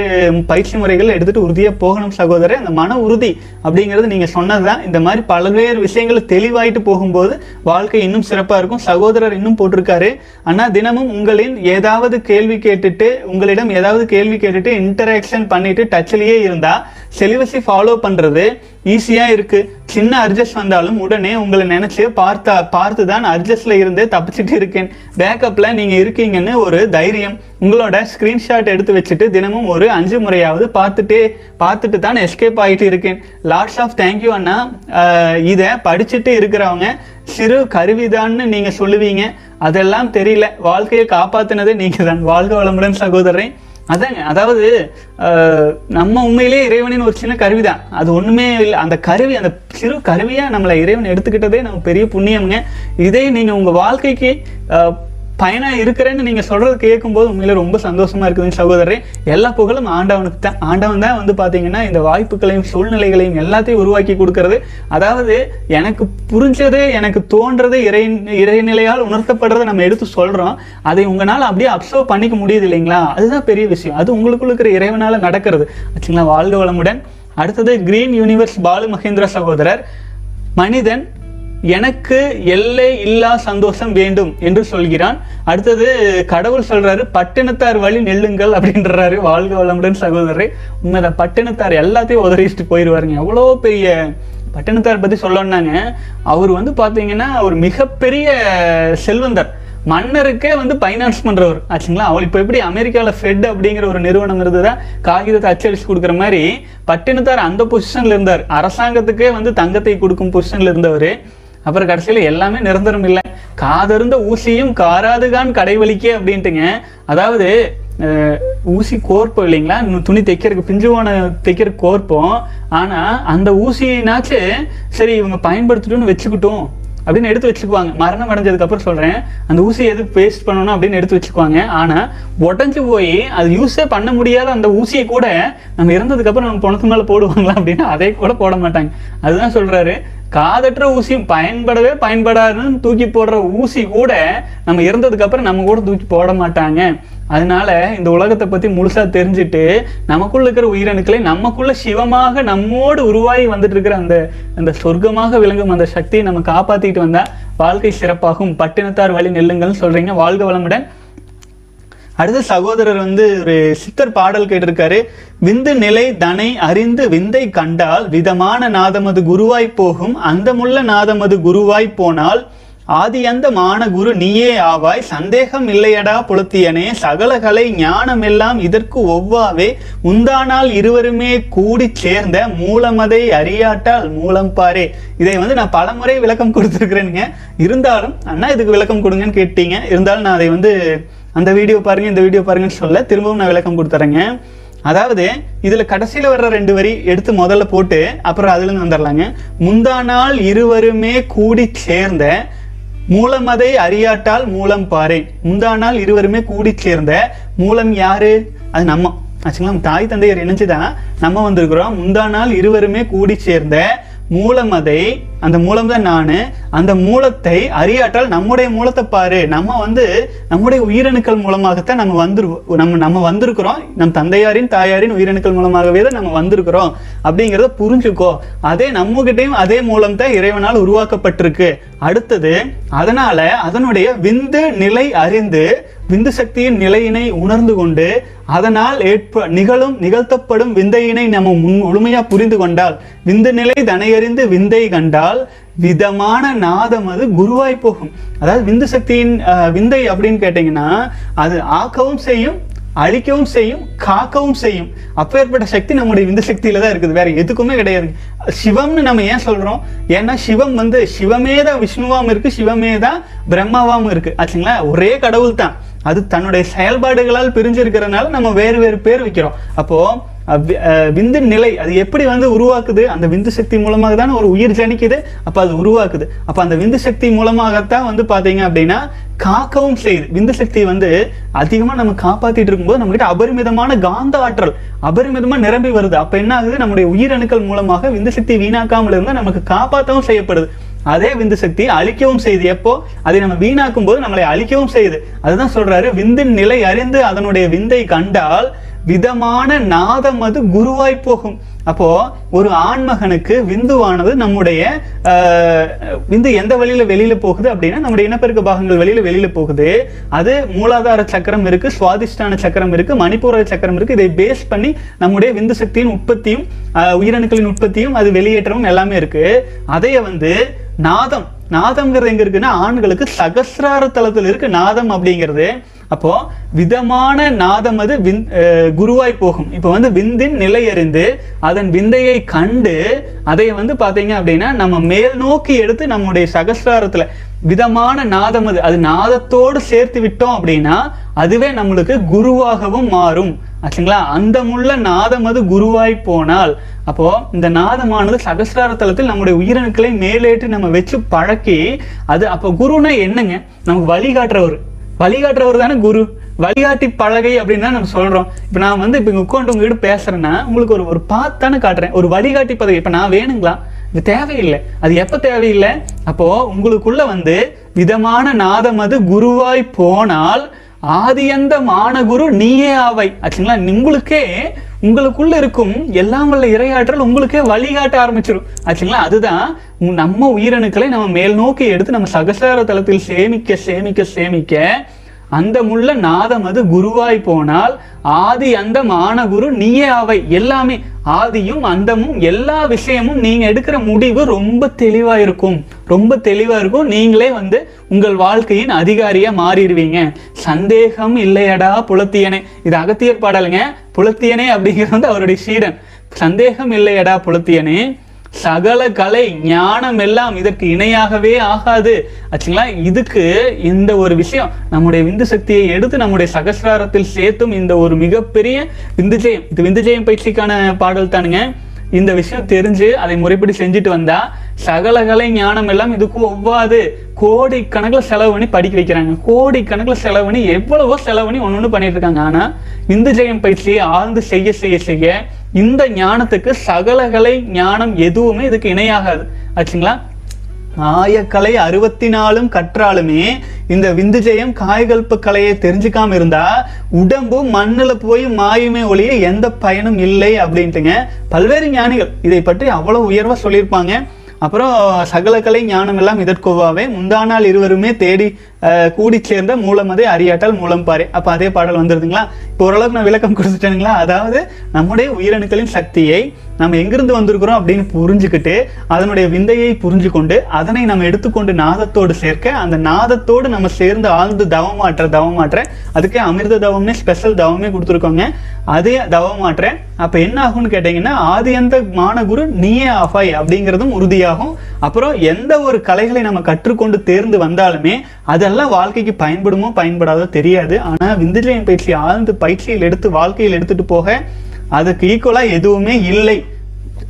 பயிற்சி முறைகள் எடுத்துகிட்டு உறுதியாக போகணும் சகோதரர். அந்த மன உறுதி அப்படிங்கிறது நீங்கள் சொன்னது தான் இந்த மாதிரி பல்வேறு விஷயங்கள் தெளிவாயிட்டு போகும்போது வாழ்க்கை இன்னும் சிறப்பாக இருக்கும். சகோதரர் இன்னும் போட்டிருக்காரு. ஆனால் தினமும் உங்களின் ஏதாவது கேள்வி கேட்டுட்டு உங்களிடம் ஏதாவது கேள்வி கேட்டுட்டு இன்டராக்ஷன் பண்ணிட்டு டச்சிலேயே இருந்தால் செலிவஸை ஃபாலோ பண்ணுறது ஈஸியாக இருக்குது சின்ன அட்ஜஸ்ட் வந்தாலும் உடனே உங்களை நினைச்சு பார்த்தா பார்த்து தான் அட்ஜஸ்ட்ல இருந்து தப்பிச்சிட்டு இருக்கேன். பேக்கப்ல நீங்க இருக்கீங்கன்னு ஒரு தைரியம். உங்களோட ஸ்கிரீன்ஷாட் எடுத்து வச்சுட்டு தினமும் ஒரு அஞ்சு முறையாவது பார்த்துட்டே பார்த்துட்டு தான் எஸ்கேப் ஆகிட்டு இருக்கேன் லாட்ஸ் ஆஃப் தேங்க்யூ அண்ணா. இதை படிச்சுட்டு இருக்கிறவங்க சிறு கருவிதான்னு நீங்க சொல்லுவீங்க. அதெல்லாம் தெரியல. வாழ்க்கையை காப்பாத்தினது நீங்க தான் வாழ்க வளமுடன் சகோதரன் அதாங்க அதாவது நம்ம உண்மையிலேயே இறைவனின் ஒரு சின்ன கருவி தான் அது ஒண்ணுமே இல்லை. அந்த கருவி அந்த சிறு கருவியா நம்மளை இறைவன் எடுத்துக்கிட்டதே நம்ம பெரிய புண்ணியம்ங்க. இதே நீங்க உங்க வாழ்க்கைக்கு பயனா இருக்கிறேன்னு நீங்க சொல்றது கேட்கும்போது உண்மையில ரொம்ப சந்தோஷமா இருக்குதுங்க சகோதரரே. எல்லா புகழும் ஆண்டவனுக்கு தான். ஆண்டவன் தான் வந்து பாத்தீங்கன்னா இந்த வாய்ப்புகளையும் சூழ்நிலைகளையும் எல்லாத்தையும் உருவாக்கி கொடுக்கறது. அதாவது எனக்கு புரிஞ்சது எனக்கு தோன்றது இறை இறைநிலையால் உணர்த்தப்படுறதை நம்ம எடுத்து சொல்றோம். அதை உங்களால் அப்படியே அப்சர்வ் பண்ணிக்க முடியுது இல்லைங்களா? அதுதான் பெரிய விஷயம். அது உங்களுக்குள்ள இருக்கிற இறைவனால நடக்கிறது. ஆச்சுங்களா? வாழ்க வளமுடன். அடுத்தது கிரீன் யூனிவர்ஸ் பாலு மகேந்திர சகோதரர். மனிதன் எனக்கு எல்லை இல்லா சந்தோஷம் வேண்டும் என்று சொல்கிறான். அடுத்தது கடவுள் சொல்றாரு பட்டினத்தார் வழி நெல்லுங்கள் அப்படின்றாரு வாழ்க வளமுடன் சகோதரரை. உண்மைதான் பட்டினத்தார் எல்லாத்தையும் உதறிட்டு போயிடுவாருங்க எவ்வளோ பெரிய பட்டினத்தார் பத்தி சொல்லணும்னாங்க. அவர் வந்து பாத்தீங்கன்னா ஒரு மிகப்பெரிய செல்வந்தர். மன்னருக்கே வந்து ஃபைனான்ஸ் பண்றவர். ஆச்சுங்களா? அவள் இப்போ எப்படி அமெரிக்காவில் ஃபெட் அப்படிங்கிற ஒரு நிறுவனம் இருந்ததா காகிதத்தை அச்சடிச்சு கொடுக்குற மாதிரி பட்டினத்தார் அந்த பொசிஷன்ல இருந்தார். அரசாங்கத்துக்கே வந்து தங்கத்தை கொடுக்கும் பொசிஷன்ல இருந்தவர். அப்புறம் கடைசியில் எல்லாமே நிரந்தரம் இல்லை. காதருந்த ஊசியும் காராதுகான் கடைவழிக்கே அப்படின்ட்டுங்க. அதாவது ஊசி கோர்ப்போம் இல்லைங்களா? துணி தைக்கிறதுக்கு பிஞ்சுவான தைக்கிற கோர்ப்போம். ஆனால் அந்த ஊசினாச்சு சரி இவங்க பயன்படுத்திட்டோன்னு வச்சுக்கிட்டோம் அப்படின்னு எடுத்து வச்சுக்குவாங்க. மரணம் அடைஞ்சதுக்கு அப்புறம் அந்த ஊசியை எதுக்கு பேஸ்ட் பண்ணணும் அப்படின்னு எடுத்து வச்சுக்குவாங்க. ஆனால் உடஞ்சி போய் அது யூஸே பண்ண முடியாத அந்த ஊசியை கூட நம்ம இறந்ததுக்கு அப்புறம் நம்ம பணத்து மேலே போடுவாங்களா அப்படின்னா அதே கூட போட மாட்டாங்க. அதுதான் சொல்றாரு. காதற்ற ஊசியும் பயன்படவே பயன்படாதுன்னு தூக்கி போடுற ஊசி கூட நம்ம இறந்ததுக்கு அப்புறம் நம்ம கூட தூக்கி போட மாட்டாங்க. அதனால இந்த உலகத்தை பத்தி முழுசா தெரிஞ்சுட்டு நமக்குள்ள இருக்கிற உயிரணுக்களை நமக்குள்ள சிவமாக நம்மோடு உருவாகி வந்துட்டு இருக்கிற அந்த அந்த சொர்க்கமாக விளங்கும் அந்த சக்தியை நம்ம காப்பாத்திட்டு வந்தா வாழ்க்கை சிறப்பாகும். பட்டினத்தார் வழி நெல்லுங்கள்னு சொல்றீங்க. வாழ்க வளமுடன். அடுத்த சகோதரர் வந்து ஒரு சித்தர் பாடல் கேட்டிருக்காரு. விந்து நிலை தனை அறிந்து விந்தை கண்டால் விதமான நாதமது குருவாய் போகும். அந்தமுள்ள நாதமது குருவாய் போனால் ஆதி அந்த மான குரு நீயே ஆவாய். சந்தேகம் இல்லையடா புலத்தியனே. சகலகலை ஞானமெல்லாம் இதற்கு ஒவ்வாவே. உந்தானால் இருவருமே கூடி சேர்ந்த மூலமதை அறியாட்டால் மூலம் பாரே. இதை வந்து நான் பலமுறை விளக்கம் கொடுத்துருக்குறேனுங்க. இருந்தாலும் அண்ணா இதுக்கு விளக்கம் கொடுங்கன்னு கேட்டீங்க. இருந்தாலும் நான் அதை வந்து அந்த வீடியோ பாருங்க இந்த வீடியோ பாருங்கன்னு சொல்ல திரும்பவும் நான் விளக்கம் கொடுத்துறேங்க. அதாவது இதுல கடைசியில வர்ற ரெண்டு வரி எடுத்து முதல்ல போட்டு அப்புறம் அதுல இருந்து வந்துடலாங்க முந்தா நாள் இருவருமே கூடி சேர்ந்த மூலமதை அறியாட்டால் மூலம் பாரு முந்தா நாள் இருவருமே கூடி சேர்ந்த மூலம் யாரு? அது நம்ம. ஆச்சுங்களா? தாய் தந்தையர் இணைஞ்சுதான் நம்ம வந்திருக்கிறோம். முந்தா நாள் இருவருமே கூடி சேர்ந்த மூலமதை அந்த மூலம் தான் நானு அந்த மூலத்தை அறியாட்டால் நம்முடைய மூலத்தை பாரு. நம்ம வந்து நம்முடைய உயிரணுக்கள் மூலமாகத்தான் நம்ம வந்துருவோம் நம்ம நம்ம வந்திருக்கிறோம். நம் தந்தையாரின் தாயாரின் உயிரணுக்கள் மூலமாகவே தான் நம்ம வந்திருக்கிறோம். அப்படிங்கிறத புரிஞ்சுக்கோ. அதே நம்மகிட்டையும் அதே மூலம் தான் இறைவனால் உருவாக்கப்பட்டிருக்கு. அடுத்தது அதனால அதனுடைய விந்து நிலை அறிந்து விந்து சக்தியின் நிலையினை உணர்ந்து கொண்டு அதனால் ஏற்ப நிகழும் நிகழ்த்தப்படும் விந்தையினை நம்ம முன் முழுமையா புரிந்து கொண்டால் விந்து நிலை தனையறிந்து விந்தை கண்டால் விதமான நாதம் அது குருவாய் போகும். அதாவது விந்து சக்தியின் விந்தை அப்படின்னு கேட்டிங்கன்னா அது ஆக்கவும் செய்யும் அழிக்கவும் செய்யும் காக்கவும் செய்யும். அப்பேற்பட்ட சக்தி நம்முடைய விந்து சக்தியில தான் இருக்குது. வேற எதுக்குமே கிடையாது. சிவம்னு நம்ம ஏன் சொல்றோம்? ஏன்னா சிவம் வந்து சிவமே தான் விஷ்ணுவாகவும் இருக்கு சிவமே தான் பிரம்மாவாகவும் இருக்கு. ஆச்சுங்களா? ஒரே கடவுள் தான் அது தன்னுடைய செயல்பாடுகளால் பிரிஞ்சிருக்கிறதுனால நம்ம வேறு வேறு பேர் வைக்கிறோம். அப்போ வி- அஹ், விந்து நிலை அது எப்படி வந்து உருவாக்குது? அந்த விந்து சக்தி மூலமாக தானே ஒரு உயிர் ஜனிக்குது. அப்ப அது உருவாக்குது. அப்ப அந்த விந்து சக்தி மூலமாகத்தான் வந்து பாத்தீங்க அப்படின்னா காக்கவும் செய்யுது. விந்து சக்தி வந்து அதிகமா நம்ம காப்பாத்திட்டு இருக்கும்போது நம்ம கிட்ட அபரிமிதமான காந்த ஆற்றல் அபரிமிதமா நிரம்பி வருது. அப்ப என்ன ஆகுது? நம்முடைய உயிரணுக்கள் மூலமாக விந்து சக்தி வீணாக்காமல் இருந்தா நமக்கு காப்பாற்றவும் செய்யப்படுது. அதே விந்து சக்தி அழிக்கவும் செய்யுது எப்போ? அதை நம்ம வீணாக்கும் போது நம்மளை அழிக்கவும் செய்யுது. அதுதான் சொல்றாரு விந்தின் நிலை அறிந்து அதனுடைய விந்தை கண்டால் விதமான நாதம் அது குருவாய் போகும். அப்போ ஒரு ஆண்மகனுக்கு விந்துவானது நம்முடைய விந்து எந்த வழியில வெளியில போகுது அப்படின்னா நம்முடைய இனப்பெருக்க பாகங்கள் வெளியில வெளியில போகுது. அது மூலாதார சக்கரம் இருக்கு சுவாதிஷ்டான சக்கரம் இருக்கு மணிப்பூர சக்கரம் இருக்கு. இதை பேஸ் பண்ணி நம்முடைய விந்து சக்தியின் உற்பத்தியும் உயிரணுக்களின் உற்பத்தியும் அது வெளியேற்றமும் எல்லாமே இருக்கு. அதைய வந்து நாதம். நாதம்ங்கிறது எங்க இருக்குன்னா ஆண்களுக்கு சகசிரார தளத்தில் இருக்கு. நாதம் அப்படிங்கிறது அப்போ விதமான நாதம் அது விந் குருவாய் போகும். இப்போ வந்து விந்தின் நிலை அறிந்து அதன் விந்தையை கண்டு அதை வந்து பார்த்தீங்க அப்படின்னா நம்ம மேல் நோக்கி எடுத்து நம்முடைய சகசிராரத்தில் விதமான நாதம் அது. அது நாதத்தோடு சேர்த்து விட்டோம் அப்படின்னா அதுவே நம்மளுக்கு குருவாகவும் மாறும். ஆச்சுங்களா? அந்த முள்ள நாதம் அது குருவாய் போனால் அப்போ இந்த நாதமானது சகசிரார தளத்தில் நம்முடைய உயிரணுக்களை மேலேட்டு நம்ம வச்சு பழக்கி அது அப்போ குருனா என்னங்க? நமக்கு வழிகாட்டுறவர் வழிகாட்டுறவர் தானே குரு. வழிகாட்டி பலகை அப்படின்னு தான் நம்ம சொல்றோம். இப்போ நான் வந்து இப்போ இங்க உட்காந்து உங்ககிட்ட பேசுறேன்னா உங்களுக்கு ஒரு ஒரு பாத் தானே காட்டுறேன். ஒரு வழிகாட்டி பதவி. இப்போ நான் வேணுங்களா? இது தேவையில்லை. அது எப்போ தேவையில்லை? அப்போ உங்களுக்குள்ள வந்து விதமான நாதம் அது குருவாய் போனால் ஆதியந்த மானகுரு நீயே ஆவை. ஆச்சுங்களா? உங்களுக்கே உங்களுக்குள்ள இருக்கும் எல்லாம் வல்ல இரையாற்றல் உங்களுக்கே வழிகாட்ட ஆரம்பிச்சிடும் ஆச்சுங்களா? அதுதான் உ- நம்ம உயிரணுக்களை நம்ம மேல் நோக்கி எடுத்து நம்ம சகசார தளத்தில் சேமிக்க சேமிக்க சேமிக்க அந்த முள்ள நாதம் அது குருவாய் போனால் ஆதி அந்த மானகுரு நீயே அவை. எல்லாமே ஆதியும் அந்தமும் எல்லா விஷயமும் நீங்க எடுக்கிற முடிவு ரொம்ப தெளிவா இருக்கும். ரொம்ப தெளிவா இருக்கும். நீங்களே வந்து உங்கள் வாழ்க்கையின் அதிகாரியா மாறிடுவீங்க. சந்தேகம் இல்லையடா புலத்தியனே. இது அகத்தியர் பாடலுங்க. புலத்தியனே அப்படிங்கிறது வந்து அவருடைய சீடன். சந்தேகம் இல்லையடா புலத்தியனே. சகல கலை ஞானம் எல்லாம் இதற்கு இணையாகவே ஆகாது. ஆச்சுங்களா? இதுக்கு இந்த ஒரு விஷயம் நம்முடைய விந்து சக்தியை எடுத்து நம்முடைய சகசிராரத்தில் சேர்த்தும் இந்த ஒரு மிகப்பெரிய விந்துஜெயம் இது விந்துஜெயம் பயிற்சிக்கான பாடல் தானுங்க. இந்த விஷயம் தெரிஞ்சு அதை முறைப்படி செஞ்சுட்டு வந்தா சகல கலை ஞானம் எல்லாம் இதுக்கு ஒவ்வாது. கோடி கணக்கில் செலவு பண்ணி படிக்க வைக்கிறாங்க. கோடி கணக்கில் செலவு பண்ணி எவ்வளவோ செலவு பண்ணி ஒன்று ஒன்று பண்ணிட்டு இருக்காங்க. ஆனா விந்து ஜெயம் பயிற்சியை ஆழ்ந்து செய்ய செய்ய செய்ய இந்த ஞானத்துக்கு சகலகலை ஞானம் எதுவுமே இதுக்கு இணையாகாது. ஆச்சுங்களா? ஆயக்கலை அறுபத்தி நாலும் கற்றாலுமே இந்த விந்துஜயம் காய்கல்பு கலையை தெரிஞ்சுக்காம இருந்தா உடம்பு மண்ணுல போய் மாயுமே ஒழிய எந்த பயனும் இல்லை அப்படின்ட்டுங்க பல்வேறு ஞானிகள் இதை பற்றி அவ்வளவு உயர்வா சொல்லியிருப்பாங்க. அப்புறம் சகலகலை ஞானம் எல்லாம் இதற்கொவ்வாவே முந்தானால் இருவருமே தேடி கூடி சேர்ந்த மூலமதே அறியாட்டால் மூலம் பாரு அப்போ அதே பாடல் வந்துருதுங்களா? இப்போ ஓரளவுக்கு நான் விளக்கம் கொடுத்துட்டேனுங்களா? அதாவது நம்முடைய உயிரணுக்களின் சக்தியை நம்ம எங்கிருந்து வந்திருக்கிறோம் அப்படின்னு புரிஞ்சுக்கிட்டு அதனுடைய விந்தையை புரிஞ்சு கொண்டு அதனை நம்ம எடுத்துக்கொண்டு நாதத்தோடு சேர்க்க அந்த நாதத்தோடு நம்ம சேர்ந்து ஆழ்ந்து தவமாற்ற தவமாற்ற அதுக்கே அமிர்த தவம்னே ஸ்பெஷல் தவமே கொடுத்துருக்கோங்க. அதே தவமாற்ற அப்போ என்ன ஆகும்னு கேட்டீங்கன்னா ஆதியந்த மானகுரு நீயே ஆஃபாய் அப்படிங்கிறதும் உறுதியாகும். அப்புறம் எந்த ஒரு கலைகளை நம்ம கற்றுக்கொண்டு தேர்ந்து வந்தாலுமே அதெல்லாம் வாழ்க்கைக்கு பயன்படுமோ பயன்படாதோ தெரியாது. ஆனால் விந்துஜயம் பயிற்சி ஆழ்ந்து பயிற்சியில் எடுத்து வாழ்க்கையில் எடுத்துகிட்டு போக அதுக்கு ஈக்குவலாக எதுவுமே இல்லை.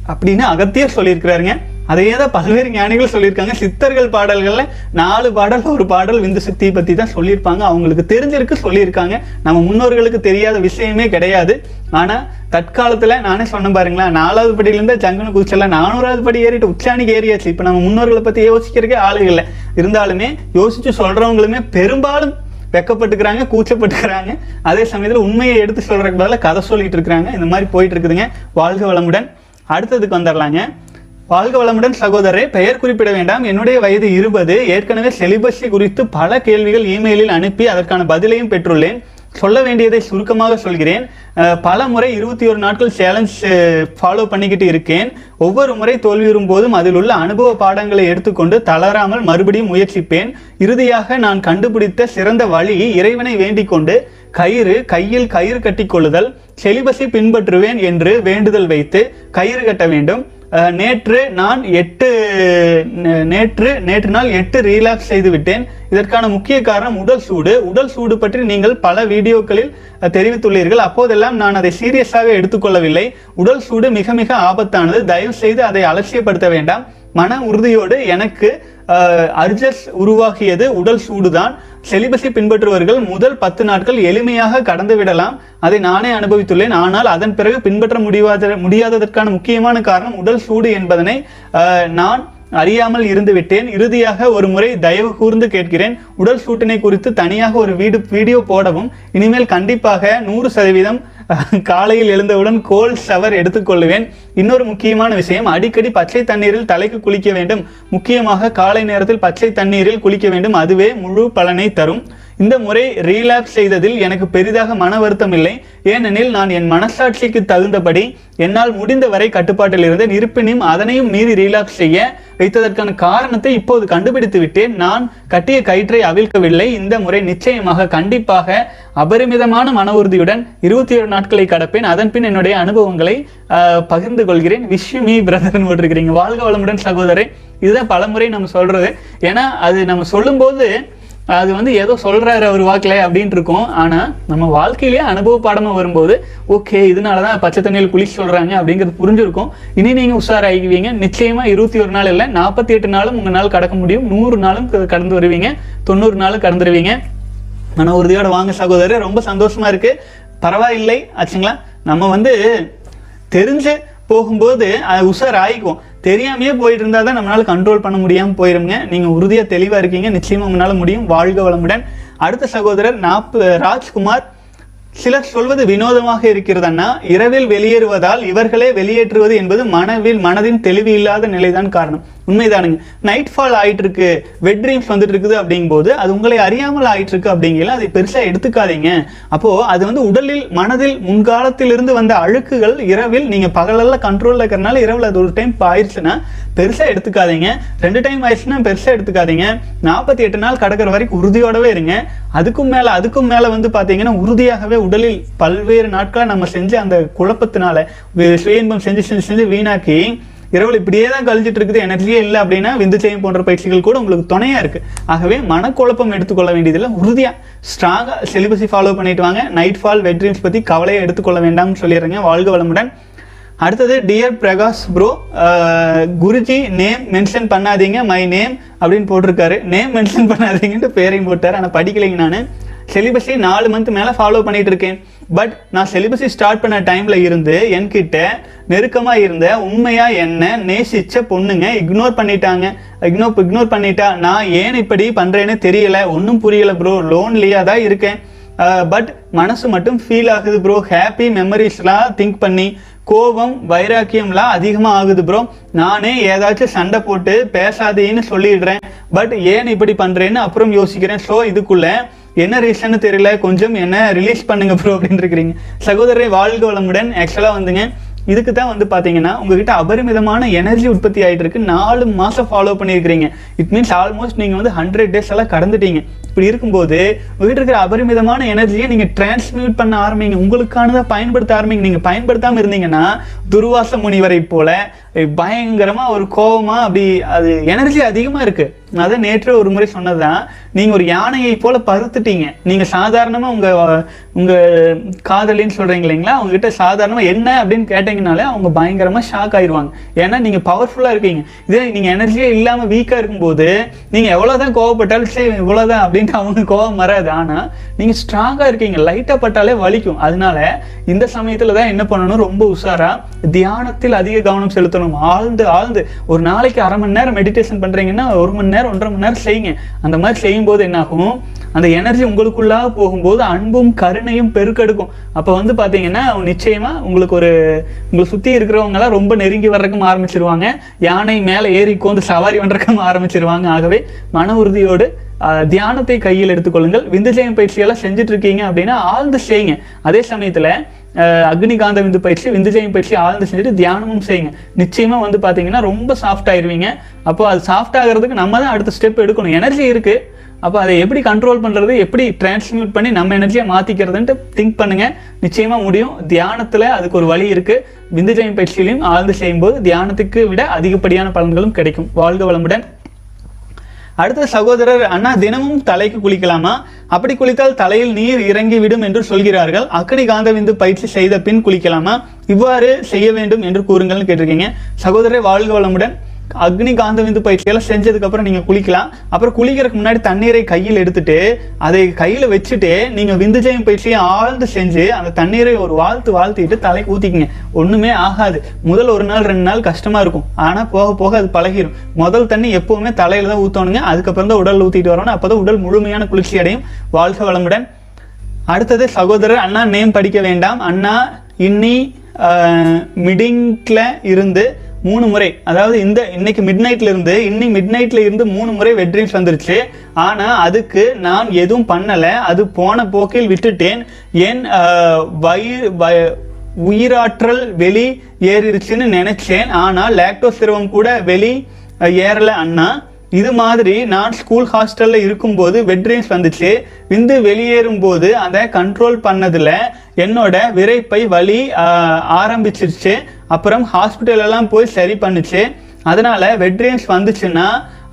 அப்படின்னு அகத்தியர் சொல்லியிருக்கிறாருங்க. அதையே தான் பல்வேறு ஞானிகள் சொல்லியிருக்காங்க. சித்தர்கள் பாடல்களில் நாலு பாடல் ஒரு பாடல் விந்து சக்தியை பற்றி தான் சொல்லியிருப்பாங்க. அவங்களுக்கு தெரிஞ்சிருக்கு சொல்லியிருக்காங்க. நம்ம முன்னோர்களுக்கு தெரியாத விஷயமே கிடையாது. ஆனால் தற்காலத்தில் நானே சொன்ன பாருங்களேன் நாலாவது படியிலேருந்து இருந்து ஜங்கனு குதிச்சல நானூறாவது படி ஏறிட்டு உச்சாணிக்கு ஏறியாச்சு. இப்போ நம்ம முன்னோர்களை பற்றி யோசிக்கிறதுக்கே ஆளுகள் இல்லை. இருந்தாலுமே யோசிச்சு சொல்கிறவங்களுமே பெரும்பாலும் வெக்கப்பட்டுக்கிறாங்க கூச்சப்பட்டுக்கிறாங்க. அதே சமயத்தில் உண்மையை எடுத்து சொல்கிறதுக்கு பதிலாக கதை சொல்லிட்டு இருக்கிறாங்க. இந்த மாதிரி போயிட்டு இருக்குதுங்க. வாழ்க வளமுடன். அடுத்ததுக்கு வந்துடலாங்க. வாழ்க வளமுடன் சகோதரரே பெயர் குறிப்பிட வேண்டாம். என்னுடைய வயது இருபது. ஏற்கனவே செலிபஸை குறித்து பல கேள்விகள் இமெயிலில் அனுப்பி அதற்கான பதிலையும் பெற்றுள்ளேன். சொல்ல வேண்டியதை சுருக்கமாக சொல்கிறேன். பல முறை இருபத்தி ஒரு நாட்கள் சேலஞ்ச் ஃபாலோ பண்ணிக்கிட்டு இருக்கேன். ஒவ்வொரு முறை தோல்வியுறும் போதும் அதில் உள்ள அனுபவ பாடங்களை எடுத்துக்கொண்டு தளராமல் மறுபடியும் முயற்சிப்பேன். இறுதியாக நான் கண்டுபிடித்த சிறந்த வழி இறைவனை வேண்டிக் கொண்டு கயிறு கையில் கயிறு கட்டிக்கொள்ளுதல் செலிபஸை பின்பற்றுவேன் என்று வேண்டுதல் வைத்து கயிறு கட்ட வேண்டும். நேற்று நான் எட்டு நேற்று நேற்று நாள் எட்டு ரீலாக்ஸ் செய்து விட்டேன். இதற்கான முக்கிய காரணம் உடல் சூடு. உடல் சூடு பற்றி நீங்கள் பல வீடியோக்களில் தெரிவித்துள்ளீர்கள். அப்போதெல்லாம் நான் அதை சீரியஸாக எடுத்துக்கொள்ளவில்லை. உடல் சூடு மிக மிக ஆபத்தானது. தயவு செய்து அதை அலட்சியப்படுத்த வேண்டாம். மன உறுதியோடு எனக்கு அர்ஜஸ் உருவாகியது உடல் சூடுதான். செலிபஸை பின்பற்றுபவர்கள் முதல் பத்து நாட்கள் எளிமையாக கடந்து விடலாம் அதை நானே அனுபவித்துள்ளேன். ஆனால் அதன் பிறகு பின்பற்ற முடியாத முடியாததற்கான முக்கியமான காரணம் உடல் சூடு என்பதனை நான் அறியாமல் இருந்துவிட்டேன். இறுதியாக ஒரு முறை தயவு கூர்ந்து கேட்கிறேன். உடல் சூட்டினை குறித்து தனியாக ஒரு வீடு வீடியோ போடவும் இனிமேல் கண்டிப்பாக நூறு சதவீதம் [laughs] காலையில் எழுந்தவுடன் கோல் ஷவர் எடுத்துக்கொள்வேன் இன்னொரு முக்கியமான விஷயம் அடிக்கடி பச்சை தண்ணீரில் தலைக்கு குளிக்க வேண்டும். முக்கியமாக காலை நேரத்தில் பச்சை தண்ணீரில் குளிக்க வேண்டும். அதுவே முழு பலனை தரும். இந்த முறை ரீலாப் செய்ததில் எனக்கு பெரிதாக மன வருத்தம் இல்லை. ஏனெனில் நான் என் மனசாட்சிக்கு தகுந்தபடி என்னால் முடிந்த வரை கட்டுப்பாட்டில் இருந்தேன். இருப்பினும் அதனையும் மீறி ரீலாக்ஸ் செய்ய வைத்ததற்கான காரணத்தை இப்போது கண்டுபிடித்து விட்டேன். நான் கட்டிய கயிற்றை அவிழ்க்கவில்லை. இந்த முறை நிச்சயமாக கண்டிப்பாக அபரிமிதமான மன உறுதியுடன் இருபத்தி ஏழு நாட்களை கடப்பேன். அதன் பின் என்னுடைய அனுபவங்களை பகிர்ந்து கொள்கிறேன். விஷ் பிரதர்னு போட்டிருக்கிறீங்க. வாழ்க வளமுடன் சகோதரன் இதுதான் பலமுறை நம்ம சொல்றது. ஏன்னா அது நம்ம சொல்லும்போது அது வந்து ஏதோ சொல்கிறாரு அவர் வாக்கில் அப்படின்ட்டு இருக்கும். ஆனால் நம்ம வாழ்க்கையிலேயே அனுபவ பாடமாக வரும்போது ஓகே இதனால தான் பச்சை தண்ணியில் குளிக்க சொல்கிறாங்க அப்படிங்கிறது புரிஞ்சிருக்கும். இனி நீங்கள் உஷாராகிக்குவீங்க நிச்சயமாக இருபத்தி ஒரு நாள் இல்லை நாற்பத்தி எட்டு நாளும் உங்கள் நாள் கடக்க முடியும். நூறு நாளும் கடந்து வருவீங்க. தொண்ணூறு நாளும் கடந்துருவீங்க. மன உறுதியோட வாங்க சகோதரர் ரொம்ப சந்தோஷமாக இருக்கு. பரவாயில்லை ஆச்சுங்களா? நம்ம வந்து தெரிஞ்சு போகும்போது அது உஷார் ஆயிக்கும் தெரியாமையே போயிட்டு இருந்தால் தான் நம்மளால் கண்ட்ரோல் பண்ண முடியாமல் போயிருங்க. நீங்கள் உறுதியாக தெளிவாக இருக்கீங்க. நிச்சயமாக உங்களால் முடியும். வாழ்க வளமுடன். அடுத்த சகோதரர் நாப் ராஜ்குமார். சிலர் சொல்வது வினோதமாக இருக்கிறதன்னா இரவில் வெளியேறுவதால் இவர்களே வெளியேற்றுவது என்பது மனவில் மனதின் தெளிவு இல்லாத நிலைதான் காரணம். உண்மைதானுங்க. நைட் ஃபால் ஆயிட்டு இருக்கு வெட் ட்ரீம்ஸ் வந்துட்டு இருக்குது அப்படிங்கும்போது அது உங்களை அறியாமல் ஆயிட்டு இருக்கு அப்படிங்கல அதை பெருசாக எடுத்துக்காதீங்க. அப்போ அது வந்து உடலில் மனதில் முன்காலத்திலிருந்து வந்த அழுக்குகள் இரவில் நீங்க பகலெல்லாம் கண்ட்ரோல்ல இருக்கிறனால இரவில் அது ஒரு டைம் ஆயிடுச்சுன்னா பெருசாக எடுத்துக்காதீங்க. ரெண்டு டைம் ஆயிடுச்சுன்னா பெருசாக எடுத்துக்காதீங்க. நாற்பத்தி எட்டு நாள் கடக்கிற வரைக்கும் உறுதியோடவே இருங்க. அதுக்கும் மேல அதுக்கும் மேல வந்து பாத்தீங்கன்னா உறுதியாகவே உடலில் பல்வேறு நாட்களாக நம்ம செஞ்ச அந்த குழப்பத்தினால சுய இன்பம் செஞ்சு செஞ்சு செஞ்சு வீணாக்கி இரவில் இப்படியே தான் கழிஞ்சிட்டு இருக்குது எனர்ஜியே இல்லை அப்படின்னா விந்து செய்யும் போன்ற பயிற்சிகள் கூட உங்களுக்கு துணையாக இருக்குது ஆகவே மனக்குழப்பம் எடுத்துக்கொள்ள வேண்டியதில்லை உறுதியாக ஸ்ட்ராங்காக சிலிபஸை ஃபாலோ பண்ணிட்டு வாங்க. நைட் ஃபால் வெட் ட்ரீம்ஸ் கவலையை எடுத்துக்கொள்ள வேண்டாம்னு சொல்லிடுறேங்க வாழ்க வளமுடன். அடுத்தது dear Prakash bro Guruji name mention பண்ணாதீங்க மை நேம் அப்படின்னு போட்டிருக்காரு. நேம் மென்ஷன் பண்ணாதீங்கன்ட்டு பேரையும் போட்டார் ஆனால் படிக்கலைங்க நான். சிலிபஸை நாலு மந்த் மேலே ஃபாலோ பண்ணிகிட்டு இருக்கேன். பட் நான் செலிபஸை ஸ்டார்ட் பண்ண டைம்ல இருந்து என்கிட்ட நெருக்கமாக இருந்த உண்மையா என்ன நேசிச்ச பொண்ணுங்க இக்னோர் பண்ணிட்டாங்க. இக்னோர் இக்னோர் பண்ணிட்டா நான் ஏன் இப்படி பண்றேன்னு தெரியல. ஒன்றும் புரியல ப்ரோ லோன்லியா தான் இருக்கேன். பட் மனசு மட்டும் ஃபீல் ஆகுது ப்ரோ ஹாப்பி மெமரிஸ்லாம் திங்க் பண்ணி கோபம் வைராக்கியம்லாம் அதிகமாக ஆகுது ப்ரோ நானே ஏதாச்சும் சண்டை போட்டு பேசாதேன்னு சொல்லிடுறேன். பட் ஏன் இப்படி பண்றேன்னு அப்புறம் யோசிக்கிறேன். ஸோ இதுக்குள்ள என்ன ரீசன் தெரியல. கொஞ்சம் என்ன ரிலீஸ் பண்ணுங்க ப்ரோ அப்படின்னு இருக்கிறீங்க. சகோதரரை வாழ்க வளமுடன். ஆக்சுவலாக வந்துங்க. இதுக்கு தான் வந்து பார்த்தீங்கன்னா உங்ககிட்ட அபரிமிதமான எனர்ஜி உற்பத்தி ஆகிட்டு இருக்கு. நாலு மாதம் ஃபாலோ பண்ணியிருக்கிறீங்க. இட் மீன்ஸ் ஆல்மோஸ்ட் நீங்கள் வந்து ஹண்ட்ரட் டேஸ் எல்லாம் கடந்துட்டீங்க. இப்படி இருக்கும்போது உங்ககிட்ட இருக்கிற அபரிமிதமான எனர்ஜியை நீங்கள் டிரான்ஸ்மியூட் பண்ண ஆரம்பிங்க. உங்களுக்கானதை பயன்படுத்த ஆரம்பிங்க. நீங்கள் பயன்படுத்தாமல் இருந்தீங்கன்னா துர்வாச முனிவரை போல பயங்கரமாக ஒரு கோபமாக அப்படி அது எனர்ஜி அதிகமாக இருக்குது அதை நேற்று ஒரு முறை சொன்னதுதான். நீங்க ஒரு யானையை போல பருத்துட்டீங்க. நீங்க சாதாரணமா உங்க உங்க காதலின்னு சொல்றீங்க இல்லைங்களா? அவங்க கிட்ட சாதாரணமா என்ன அப்படின்னு கேட்டீங்கனாலே அவங்க பயங்கரமா ஷாக் ஆயிடுவாங்க ஏன்னா நீங்க பவர்ஃபுல்லா இருக்கீங்க. இதே நீங்க எனர்ஜியே இல்லாம வீக்கா இருக்கும்போது நீங்க எவ்வளவுதான் கோவப்பட்டாலும் சரி இவ்வளவுதான் அப்படின்ட்டு அவங்க கோவம் வராது. ஆனா நீங்க ஸ்ட்ராங்கா இருக்கீங்க. லைட்டா பட்டாலே வலிக்கும். அதனால இந்த சமயத்துல தான் என்ன பண்ணணும்? ரொம்ப உஷாரா தியானத்தில் அதிக கவனம் செலுத்தணும். ஆழ்ந்து ஆழ்ந்து. ஒரு நாளைக்கு அரை மணி நேரம் மெடிடேஷன் பண்றீங்கன்னா ஒரு மணி நேரம் ஒன்றரை மணி நேரம் செய்யுங்க. அந்த மாதிரி செய்யும்போது என்ன ஆகும் அந்த எனர்ஜி உங்களுக்குள்ளாக போகும்போது அன்பும் கருணையும் பெருக்கெடுக்கும். அப்போ வந்து பார்த்தீங்கன்னா நிச்சயமா உங்களுக்கு ஒரு உங்களை சுற்றி இருக்கிறவங்க எல்லாம் ரொம்ப நெருங்கி வர்றக்கும் ஆரம்பிச்சிருவாங்க. யானை மேலே ஏறி கோந்து சவாரி பண்ணுறக்கும் ஆரம்பிச்சிருவாங்க. ஆகவே மன உறுதியோடு தியானத்தை கையில் எடுத்துக்கொள்ளுங்கள். விந்துஜயம் பயிற்சியெல்லாம் செஞ்சுட்டு இருக்கீங்க அப்படின்னா ஆழ்ந்து செய்யுங்க. அதே சமயத்தில் அக்னிகாந்த விந்து பயிற்சி விந்துஜயம் பயிற்சி ஆழ்ந்து செஞ்சுட்டு தியானமும் செய்யுங்க. நிச்சயமா வந்து பாத்தீங்கன்னா ரொம்ப சாஃப்ட் ஆயிருவீங்க. அப்போ அது சாஃப்ட் ஆகிறதுக்கு நம்ம தான் அடுத்த ஸ்டெப் எடுக்கணும். எனர்ஜி இருக்கு. அப்போ அதை எப்படி கண்ட்ரோல் பண்றது எப்படி டிரான்ஸ்மியூட் பண்ணி நம்ம எனர்ஜியை மாத்திக்கிறதுன்ட்டு திங்க் பண்ணுங்க. நிச்சயமா முடியும். தியானத்துல அதுக்கு ஒரு வழி இருக்கு. விந்துஜயம் பயிற்சியிலையும் ஆழ்ந்து செய்யும்போது தியானத்துக்கு விட அதிகப்படியான பலன்களும் கிடைக்கும். வாழ்க வளமுடன். அடுத்த சகோதரர் அண்ணா தினமும் தலைக்கு குளிக்கலாமா? அப்படி குளித்தால் தலையில் நீர் இறங்கி விடும் என்று சொல்கிறார்கள். அக்கனி காந்தவிந்து பயிற்சி செய்த பின் குளிக்கலாமா? இவ்வாறு செய்ய வேண்டும் என்று கூறுங்கள்னு கேட்டிருக்கீங்க. சகோதரர் வாழ்க வளமுடன். அக்னி காந்தவிந்து பயிற்சியெல்லாம் செஞ்சதுக்கப்புறம் நீங்கள் குளிக்கலாம். அப்புறம் குளிக்கிறதுக்கு முன்னாடி தண்ணீரை கையில் எடுத்துட்டு அதை கையில் வச்சுட்டு நீங்கள் விந்து ஜெயம் பயிற்சியை ஆழ்ந்து செஞ்சு அந்த தண்ணீரை ஒரு வாழ்த்து வாழ்த்திட்டு தலை ஊற்றிக்கிங்க ஒன்றுமே ஆகாது. முதல் ஒரு நாள் ரெண்டு நாள் கஷ்டமாக இருக்கும். ஆனால் போக போக அது பழகிடும் முதல் தண்ணி எப்போவுமே தலையில் தான் ஊற்றணுங்க அதுக்கப்புறம் தான் உடல் ஊற்றிட்டு வரணும். அப்பதான் உடல் முழுமையான குளிர்ச்சி அடையும். வாழ்க வளமுடன். அடுத்தது சகோதரர் அண்ணா நேம் படிக்க வேண்டாம். அண்ணா இன்னி மிடிங்கில் இருந்து மூணு முறை. அதாவது இந்த இன்னைக்கு மிட் நைட்ல இருந்து இன்னைக்கு மிட் நைட்ல இருந்து மூணு முறை வெட் ட்ரீம்ஸ் வந்துருச்சு. ஆனா அதுக்கு நான் எதுவும் பண்ணல. அது போன போக்கில் விட்டுட்டேன். என் வயிறு வய- உயிராற்றல் வெளி ஏறிடுச்சுன்னு நினைச்சேன். ஆனா லாக்டோஸ் திரவம் கூட வெளி ஏறல அண்ணா. இது மாதிரி நான் ஸ்கூல் ஹாஸ்டலில் இருக்கும்போது வெட்ரீம்ஸ் வந்துச்சு. விந்து வெளியேறும் போது அதை கண்ட்ரோல் பண்ணதில் என்னோட விரைப்பை வலி ஆரம்பிச்சிருச்சு. அப்புறம் ஹாஸ்பிட்டலெல்லாம் போய் சரி பண்ணுச்சு. அதனால் வெட்ரீம்ஸ் வந்துச்சுன்னா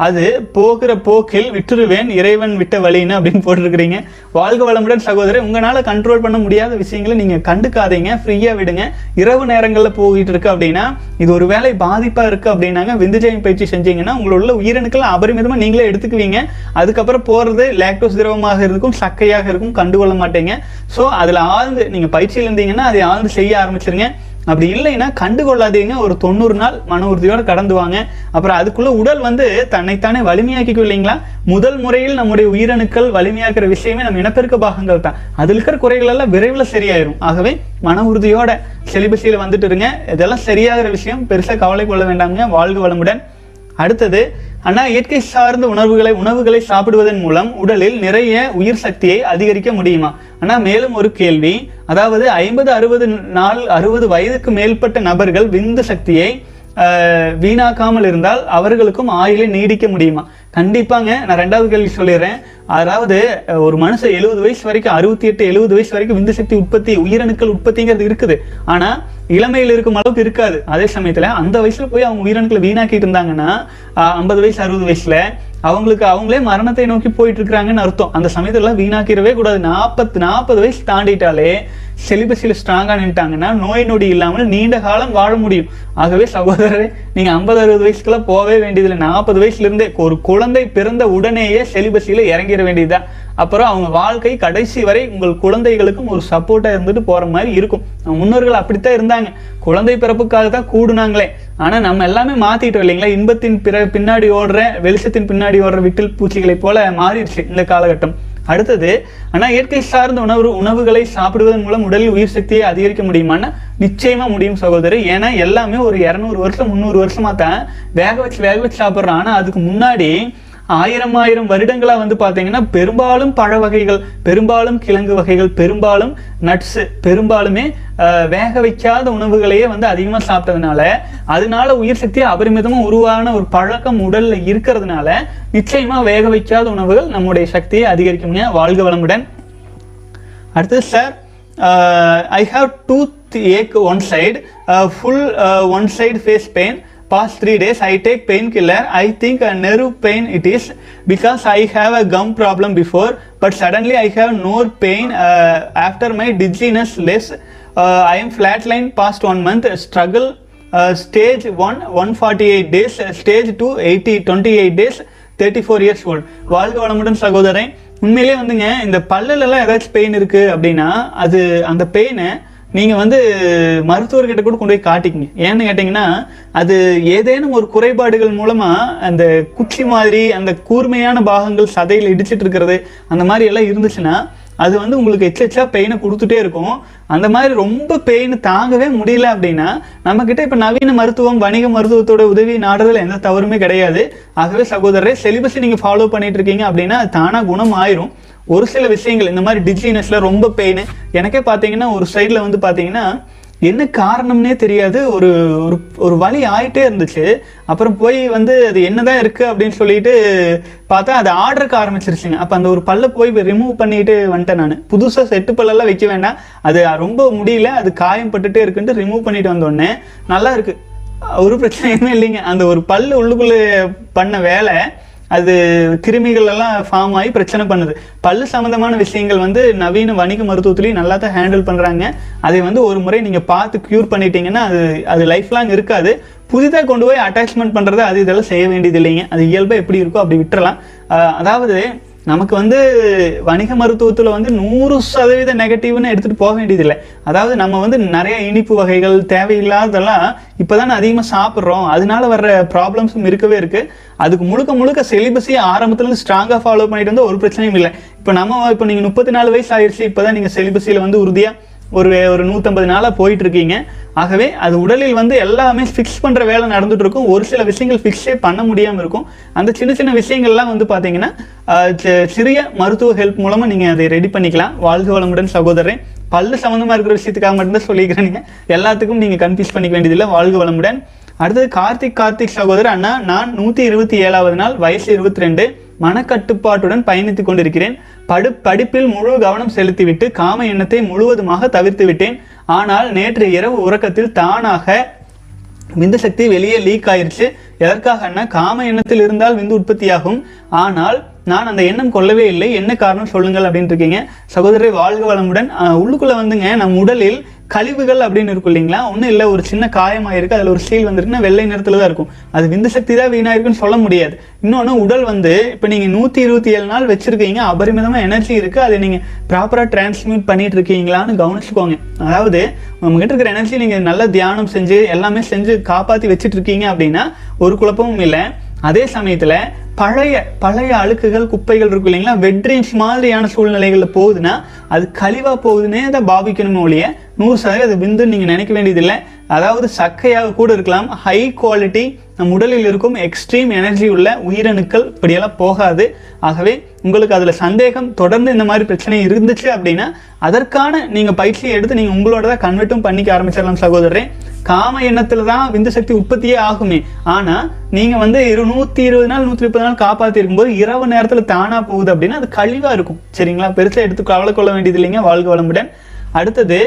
அது போகிற போக்கில் விட்டுருவேன் இறைவன் விட்ட வழின்னு அப்படின்னு போட்டிருக்கிறீங்க. வாழ்க வளமுடன் சகோதரர் உங்களால் கண்ட்ரோல் பண்ண முடியாத விஷயங்களை நீங்கள் கண்டுக்காதீங்க ஃப்ரீயாக விடுங்க. இரவு நேரங்களில் போயிட்டு இருக்கு அப்படின்னா இது ஒரு வேலை பாதிப்பாக இருக்குது அப்படின்னாங்க விந்துஜயம் பயிற்சி செஞ்சீங்கன்னா உங்களோட உயிரணுக்கள் அபரிமிதமாக நீங்களே எடுத்துக்குவீங்க. அதுக்கப்புறம் போகிறது லாக்டோஸ் திரவமாக இருக்கும் சக்கையாக இருக்கும் கண்டுகொள்ள மாட்டீங்க. ஸோ அதில் ஆழ்ந்து நீங்கள் பயிற்சியில் இருந்தீங்கன்னா அதை ஆழ்ந்து செய்ய ஆரம்பிச்சிருங்க. அப்படி இல்லைன்னா கண்டுகொள்ளாதீங்க ஒரு தொண்ணூறு நாள் மன உறுதியோடு கடந்து வாங்க. அப்புறம் அதுக்குள்ள உடல் வந்து தன்னைத்தானே வலிமையாக்கிக்கும் இல்லைங்களா? முதல் முறையில் நம்முடைய உயிரணுக்கள் வலிமையாக்குற விஷயமே நம்ம இனப்பெருக்க பாகங்கள் தான். அதில் இருக்கிற குறைகள் எல்லாம் விரைவில் சரியாயிரும். ஆகவே மன உறுதியோட செலிபஸியில் வந்துட்டு இருங்க. இதெல்லாம் சரியாகிற விஷயம். பெருசாக கவலை கொள்ள வேண்டாம்ங்க. வாழ்க வளமுடன். அடுத்தது அண்ணா இயற்கை சார்ந்த உணவுகளை உணவுகளை சாப்பிடுவதன் மூலம் உடலில் நிறைய உயிர் சக்தியை அதிகரிக்க முடியுமா? அண்ணா மேலும் ஒரு கேள்வி. அதாவது ஐம்பது அறுபது நாள் அறுபது வயதுக்கு மேற்பட்ட நபர்கள் விந்து சக்தியை வீணாக்காமல் இருந்தால் அவர்களுக்கும் ஆயுளை நீடிக்க முடியுமா? கண்டிப்பாங்க. நான் ரெண்டாவது கேள்வி சொல்லிடுறேன். அதாவது ஒரு மனுஷன் எழுபது வயசு வரைக்கும் அறுபத்தி எட்டு எழுபது வயசு வரைக்கும் விந்து சக்தி உற்பத்தி உயிரணுக்கள் உற்பத்திங்கிறது இருக்குது. ஆனா இளமையில் இருக்கும் அளவுக்கு இருக்காது. அதே சமயத்துல அந்த வயசுல போய் அவங்க உயிரணுக்களை வீணாக்கிட்டு இருந்தாங்கன்னா ஐம்பது வயசு அறுபது வயசுல அவங்களுக்கு அவங்களே மரணத்தை நோக்கி போயிட்டு இருக்கிறாங்கன்னு அர்த்தம். அந்த சமயத்துல வீணாக்கிடவே கூடாது. நாற்பத்து நாற்பது வயசு தாண்டிட்டாலே செலிபஸில் ஸ்ட்ராங்காக நின்ட்டாங்கன்னா நோய் நொடி இல்லாமல் நீண்ட காலம் வாழ முடியும். ஆகவே சகோதரரே நீங்கள் ஐம்பது அறுபது வயசுக்குலாம் போகவே வேண்டியதில்லை. நாற்பது வயசுலேருந்தே ஒரு குழந்தை பிறந்த உடனேயே செலிபஸியில் இறங்கிட வேண்டியதுதான் அப்புறம் அவங்க வாழ்க்கை கடைசி வரை உங்கள் குழந்தைகளுக்கும் ஒரு சப்போர்ட்டாக இருந்துட்டு போகிற மாதிரி இருக்கும். முன்னோர்கள் அப்படித்தான் இருந்தாங்க. குழந்தை பிறப்புக்காக தான் கூடுனாங்களே. ஆனால் நம்ம எல்லாமே மாற்றிட்டோம் இல்லைங்களா? இன்பத்தின் பிற பின்னாடி ஓடுற வெளிச்சத்தின் பின்னாடி ஓடுற விட்டில் பூச்சிகளை போல மாறிடுச்சு இந்த காலகட்டம். அடுத்தது ஆனா இயற்கை சார்ந்த உணவு உணவுகளை சாப்பிடுவதன் மூலம் உடலில் உயிர் சக்தியை அதிகரிக்க முடியுமான்னா நிச்சயமா முடியும் சகோதரி. ஏன்னா எல்லாமே ஒரு இரநூறு வருஷம் முந்நூறு வருஷமா தான் வேக வச்சு வேக வச்சு சாப்பிட்றோம் ஆனால் அதுக்கு முன்னாடி ஆயிரம் ஆயிரம் வருடங்களாக வந்து பார்த்தீங்கன்னா பெரும்பாலும் பழ வகைகள் பெரும்பாலும் கிழங்கு வகைகள் பெரும்பாலும் நட்ஸு பெரும்பாலுமே வேக வைக்காத உணவுகளையே வந்து அதிகமாக சாப்பிட்டதுனால அதனால உயிர் சக்தி அபரிமிதமாக உருவான ஒரு பழக்கம் உடலில் இருக்கிறதுனால நிச்சயமாக வேக வைக்காத உணவுகள் நம்முடைய சக்தியை அதிகரிக்குங்க வாழ்க வளமுடன். அடுத்தது sir I have toothache one side full one side face pain past three days i take painkiller i think a nerve pain it is because i have a gum problem before but suddenly i have no pain uh, after my dizziness less uh, i am flatline past one month struggle uh, stage 1 148 days uh, stage 2 80 28 days thirty four years old வாழ்க வளமுடன் சகோதரன் உண்மையிலேயே வந்துங்க இந்த பல்லுல எல்லாம் ஏதாச்சும் பெயின் இருக்கு அப்படின்னா அது அந்த பெயினை நீங்கள் வந்து மருத்துவர்கிட்ட கூட கொண்டு போய் காட்டிக்கிங்க. ஏன்னு கேட்டிங்கன்னா அது ஏதேனும் ஒரு குறைபாடுகள் மூலமாக அந்த குச்சி மாதிரி அந்த கூர்மையான பாகங்கள் சதையில் இடிச்சிட்டு இருக்கிறது அந்த மாதிரி எல்லாம் இருந்துச்சுன்னா அது வந்து உங்களுக்கு எச்செச்சா பெயினை கொடுத்துட்டே இருக்கும். அந்த மாதிரி ரொம்ப பெயின் தாங்கவே முடியல அப்படின்னா நம்மக்கிட்ட இப்போ நவீன மருத்துவம் வணிக மருத்துவத்தோட உதவி நாடுறதுல எந்த தவறுமே கிடையாது. ஆகவே சகோதரரே செலிபஸை நீங்கள் ஃபாலோ பண்ணிட்டு இருக்கீங்க அப்படின்னா அது தானாக குணம் ஆயிரும் ஒரு சில விஷயங்கள் இந்த மாதிரி டிஜினஸ்ல ரொம்ப பெயின் எனக்கே பார்த்தீங்கன்னா ஒரு சைடில் வந்து பார்த்தீங்கன்னா என்ன காரணம்னே தெரியாது. ஒரு ஒரு ஒரு வலி ஆயிட்டே இருந்துச்சு. அப்புறம் போய் வந்து அது என்னதான் இருக்கு அப்படின்னு சொல்லிட்டு பார்த்தா அது ஆர்டருக்கு ஆரம்பிச்சிருச்சுங்க. அப்போ அந்த ஒரு பல்ல போய் ரிமூவ் பண்ணிட்டு வந்துட்டேன் நான். புதுசாக செட்டு பல்லெல்லாம் வைக்க வேண்டாம். அது ரொம்ப முடியல. அது காயம் பட்டுட்டே இருக்குன்ட்டு ரிமூவ் பண்ணிட்டு வந்தோடனே நல்லா இருக்கு. ஒரு பிரச்சனையுமே இல்லைங்க. அந்த ஒரு பல்லு உள்ளுக்குள்ளே பண்ண வேலை. அது கிருமிகள் எல்லாம் ஃபார்ம் ஆகி பிரச்சனை பண்ணுது. பல்லு சம்மந்தமான விஷயங்கள் வந்து நவீன வணிக மருத்துவத்துலேயும் நல்லா தான் ஹேண்டில் பண்ணுறாங்க அதை வந்து ஒரு முறை நீங்கள் பார்த்து க்யூர் பண்ணிட்டீங்கன்னா அது அது லைஃப் லாங் இருக்காது. புதிதாக கொண்டு போய் அட்டாச்மெண்ட் பண்ணுறது அது இதெல்லாம் செய்ய வேண்டியது இல்லைங்க அது இயல்பாக எப்படி இருக்கோ அப்படி விட்டுறலாம். அதாவது நமக்கு வந்து வணிக மருத்துவத்தில் வந்து நூறு சதவீத நெகட்டிவ்னு எடுத்துகிட்டு போக வேண்டியதில்லை. அதாவது நம்ம வந்து நிறைய இனிப்பு வகைகள் தேவையில்லாததெல்லாம் இப்போதான் அதிகமாக சாப்பிட்றோம். அதனால வர்ற ப்ராப்ளம்ஸும் இருக்கவே இருக்குது அதுக்கு முழுக்க முழுக்க சிலிபஸே ஆரம்பத்துலேருந்து ஸ்ட்ராங்காக ஃபாலோ பண்ணிட்டு வந்து ஒரு பிரச்சனையும் இல்லை. இப்போ நம்ம இப்போ நீங்கள் முப்பத்தி நாலு வயசு ஆயிடுச்சு இப்போதான் நீங்கள் செலிபஸியில் வந்து உறுதியாக ஒரு ஒரு நூற்றம்பது நாளாக போயிட்டு இருக்கீங்க ஆகவே அது உடலில் வந்து எல்லாமே ஃபிக்ஸ் பண்ணுற வேலை நடந்துட்டு இருக்கும் ஒரு சில விஷயங்கள் ஃபிக்ஸே பண்ண முடியாமல் இருக்கும். அந்த சின்ன சின்ன விஷயங்கள்லாம் வந்து பார்த்தீங்கன்னா சிறிய மருத்துவ ஹெல்ப் மூலமாக நீங்கள் அதை ரெடி பண்ணிக்கலாம். வாழ்க வளமுடன் சகோதரன் பல்லு சம்மந்தமாக இருக்கிற விஷயத்துக்காக மட்டும்தான் சொல்லிக்கிறேன் நீங்கள் எல்லாத்துக்கும் நீங்கள் கன்ஃபியூஸ் பண்ணிக்க வேண்டியதில்லை. வாழ்க வளமுடன். அடுத்தது கார்த்திக் கார்த்திக் சகோதரர். அண்ணா நான் நூற்றி இருபத்தி ஏழாவது நாள் வயசு இருபத்தி ரெண்டு. மனக்கட்டுப்பாட்டுடன் பயணித்துக் கொண்டிருக்கிறேன். படு படிப்பில் முழு கவனம் செலுத்திவிட்டு காம எண்ணத்தை முழுவதுமாக தவிர்த்து விட்டேன் ஆனால் நேற்று இரவு உறக்கத்தில் தானாக விந்து சக்தி வெளியே லீக் ஆயிடுச்சு எதற்காகன்னா காம எண்ணத்தில் இருந்தால் விந்து உற்பத்தியாகும். ஆனால் நான் அந்த எண்ணம் கொள்ளவே இல்லை. என்ன காரணம் சொல்லுங்கள் அப்படின்னு இருக்கீங்க. சகோதரி வாழ்க வளமுடன். உள்ளுக்குள்ளே வந்துங்க. நம் உடலில் கழிவுகள் அப்படின்னு இருக்கும் இல்லைங்களா? ஒன்றும் இல்லை ஒரு சின்ன காயமாயிருக்கு அதில் ஒரு சீல் வந்துருக்குன்னா வெள்ளை நிறத்தில் தான் இருக்கும். அது விந்து சக்தி தான் வீணாயிருக்குன்னு சொல்ல முடியாது. இன்னொன்று உடல் வந்து இப்போ நீங்கள் நூற்றி இருபத்தி ஏழு நாள் வச்சுருக்கீங்க அபரிமிதமாக எனர்ஜி இருக்குது அதை நீங்கள் ப்ராப்பராக டிரான்ஸ்மிட் பண்ணிட்டு இருக்கீங்களான்னு கவனிச்சுக்கோங்க. அதாவது உங்ககிட்ட இருக்கிற எனர்ஜி நீங்கள் நல்லா தியானம் செஞ்சு எல்லாமே செஞ்சு காப்பாற்றி வச்சுட்டு இருக்கீங்க அப்படின்னா ஒரு குழப்பமும் இல்லை. அதே சமயத்தில் பழைய பழைய அழுக்குகள் குப்பைகள் இருக்கும் இல்லைங்களா? வெட்ரிங்ஸ் மாதிரியான சூழ்நிலைகளில் போகுதுன்னா அது கழிவாக போகுதுன்னே அதை பாவிக்கணுமே ஒழிய நூறு சதவீதம் அது விந்துன்னு நீங்கள் நினைக்க வேண்டியதில்லை. அதாவது சக்கையாக கூட இருக்கலாம் ஹை குவாலிட்டி நம் உடலில் இருக்கும் எக்ஸ்ட்ரீம் எனர்ஜி உள்ள உயிரணுக்கள் இப்படியெல்லாம் போகாது. ஆகவே உங்களுக்கு அதில் சந்தேகம் தொடர்ந்து இந்த மாதிரி பிரச்சனை இருந்துச்சு அப்படின்னா அதற்கான நீங்கள் பயிற்சியை எடுத்து நீங்கள் உங்களோட தான் கன்வெர்ட்டும் பண்ணிக்க ஆரம்பிச்சிடலாம் சகோதரரே. காம எண்ணத்தில் தான் விந்து சக்தி உற்பத்தியே ஆகுமே. ஆனால் நீங்கள் வந்து இரு நூற்றி இருபது நாள் நூற்றி முப்பது நாள் காப்பாற்றிருக்கும் போது இரவு நேரத்தில் தானாக போகுது அப்படின்னா அது கழிவாக இருக்கும். சரிங்களா? பெருசாக எடுத்து கவலை கொள்ள வேண்டியது இல்லைங்க வாழ்க வளமுடன். அடுத்தது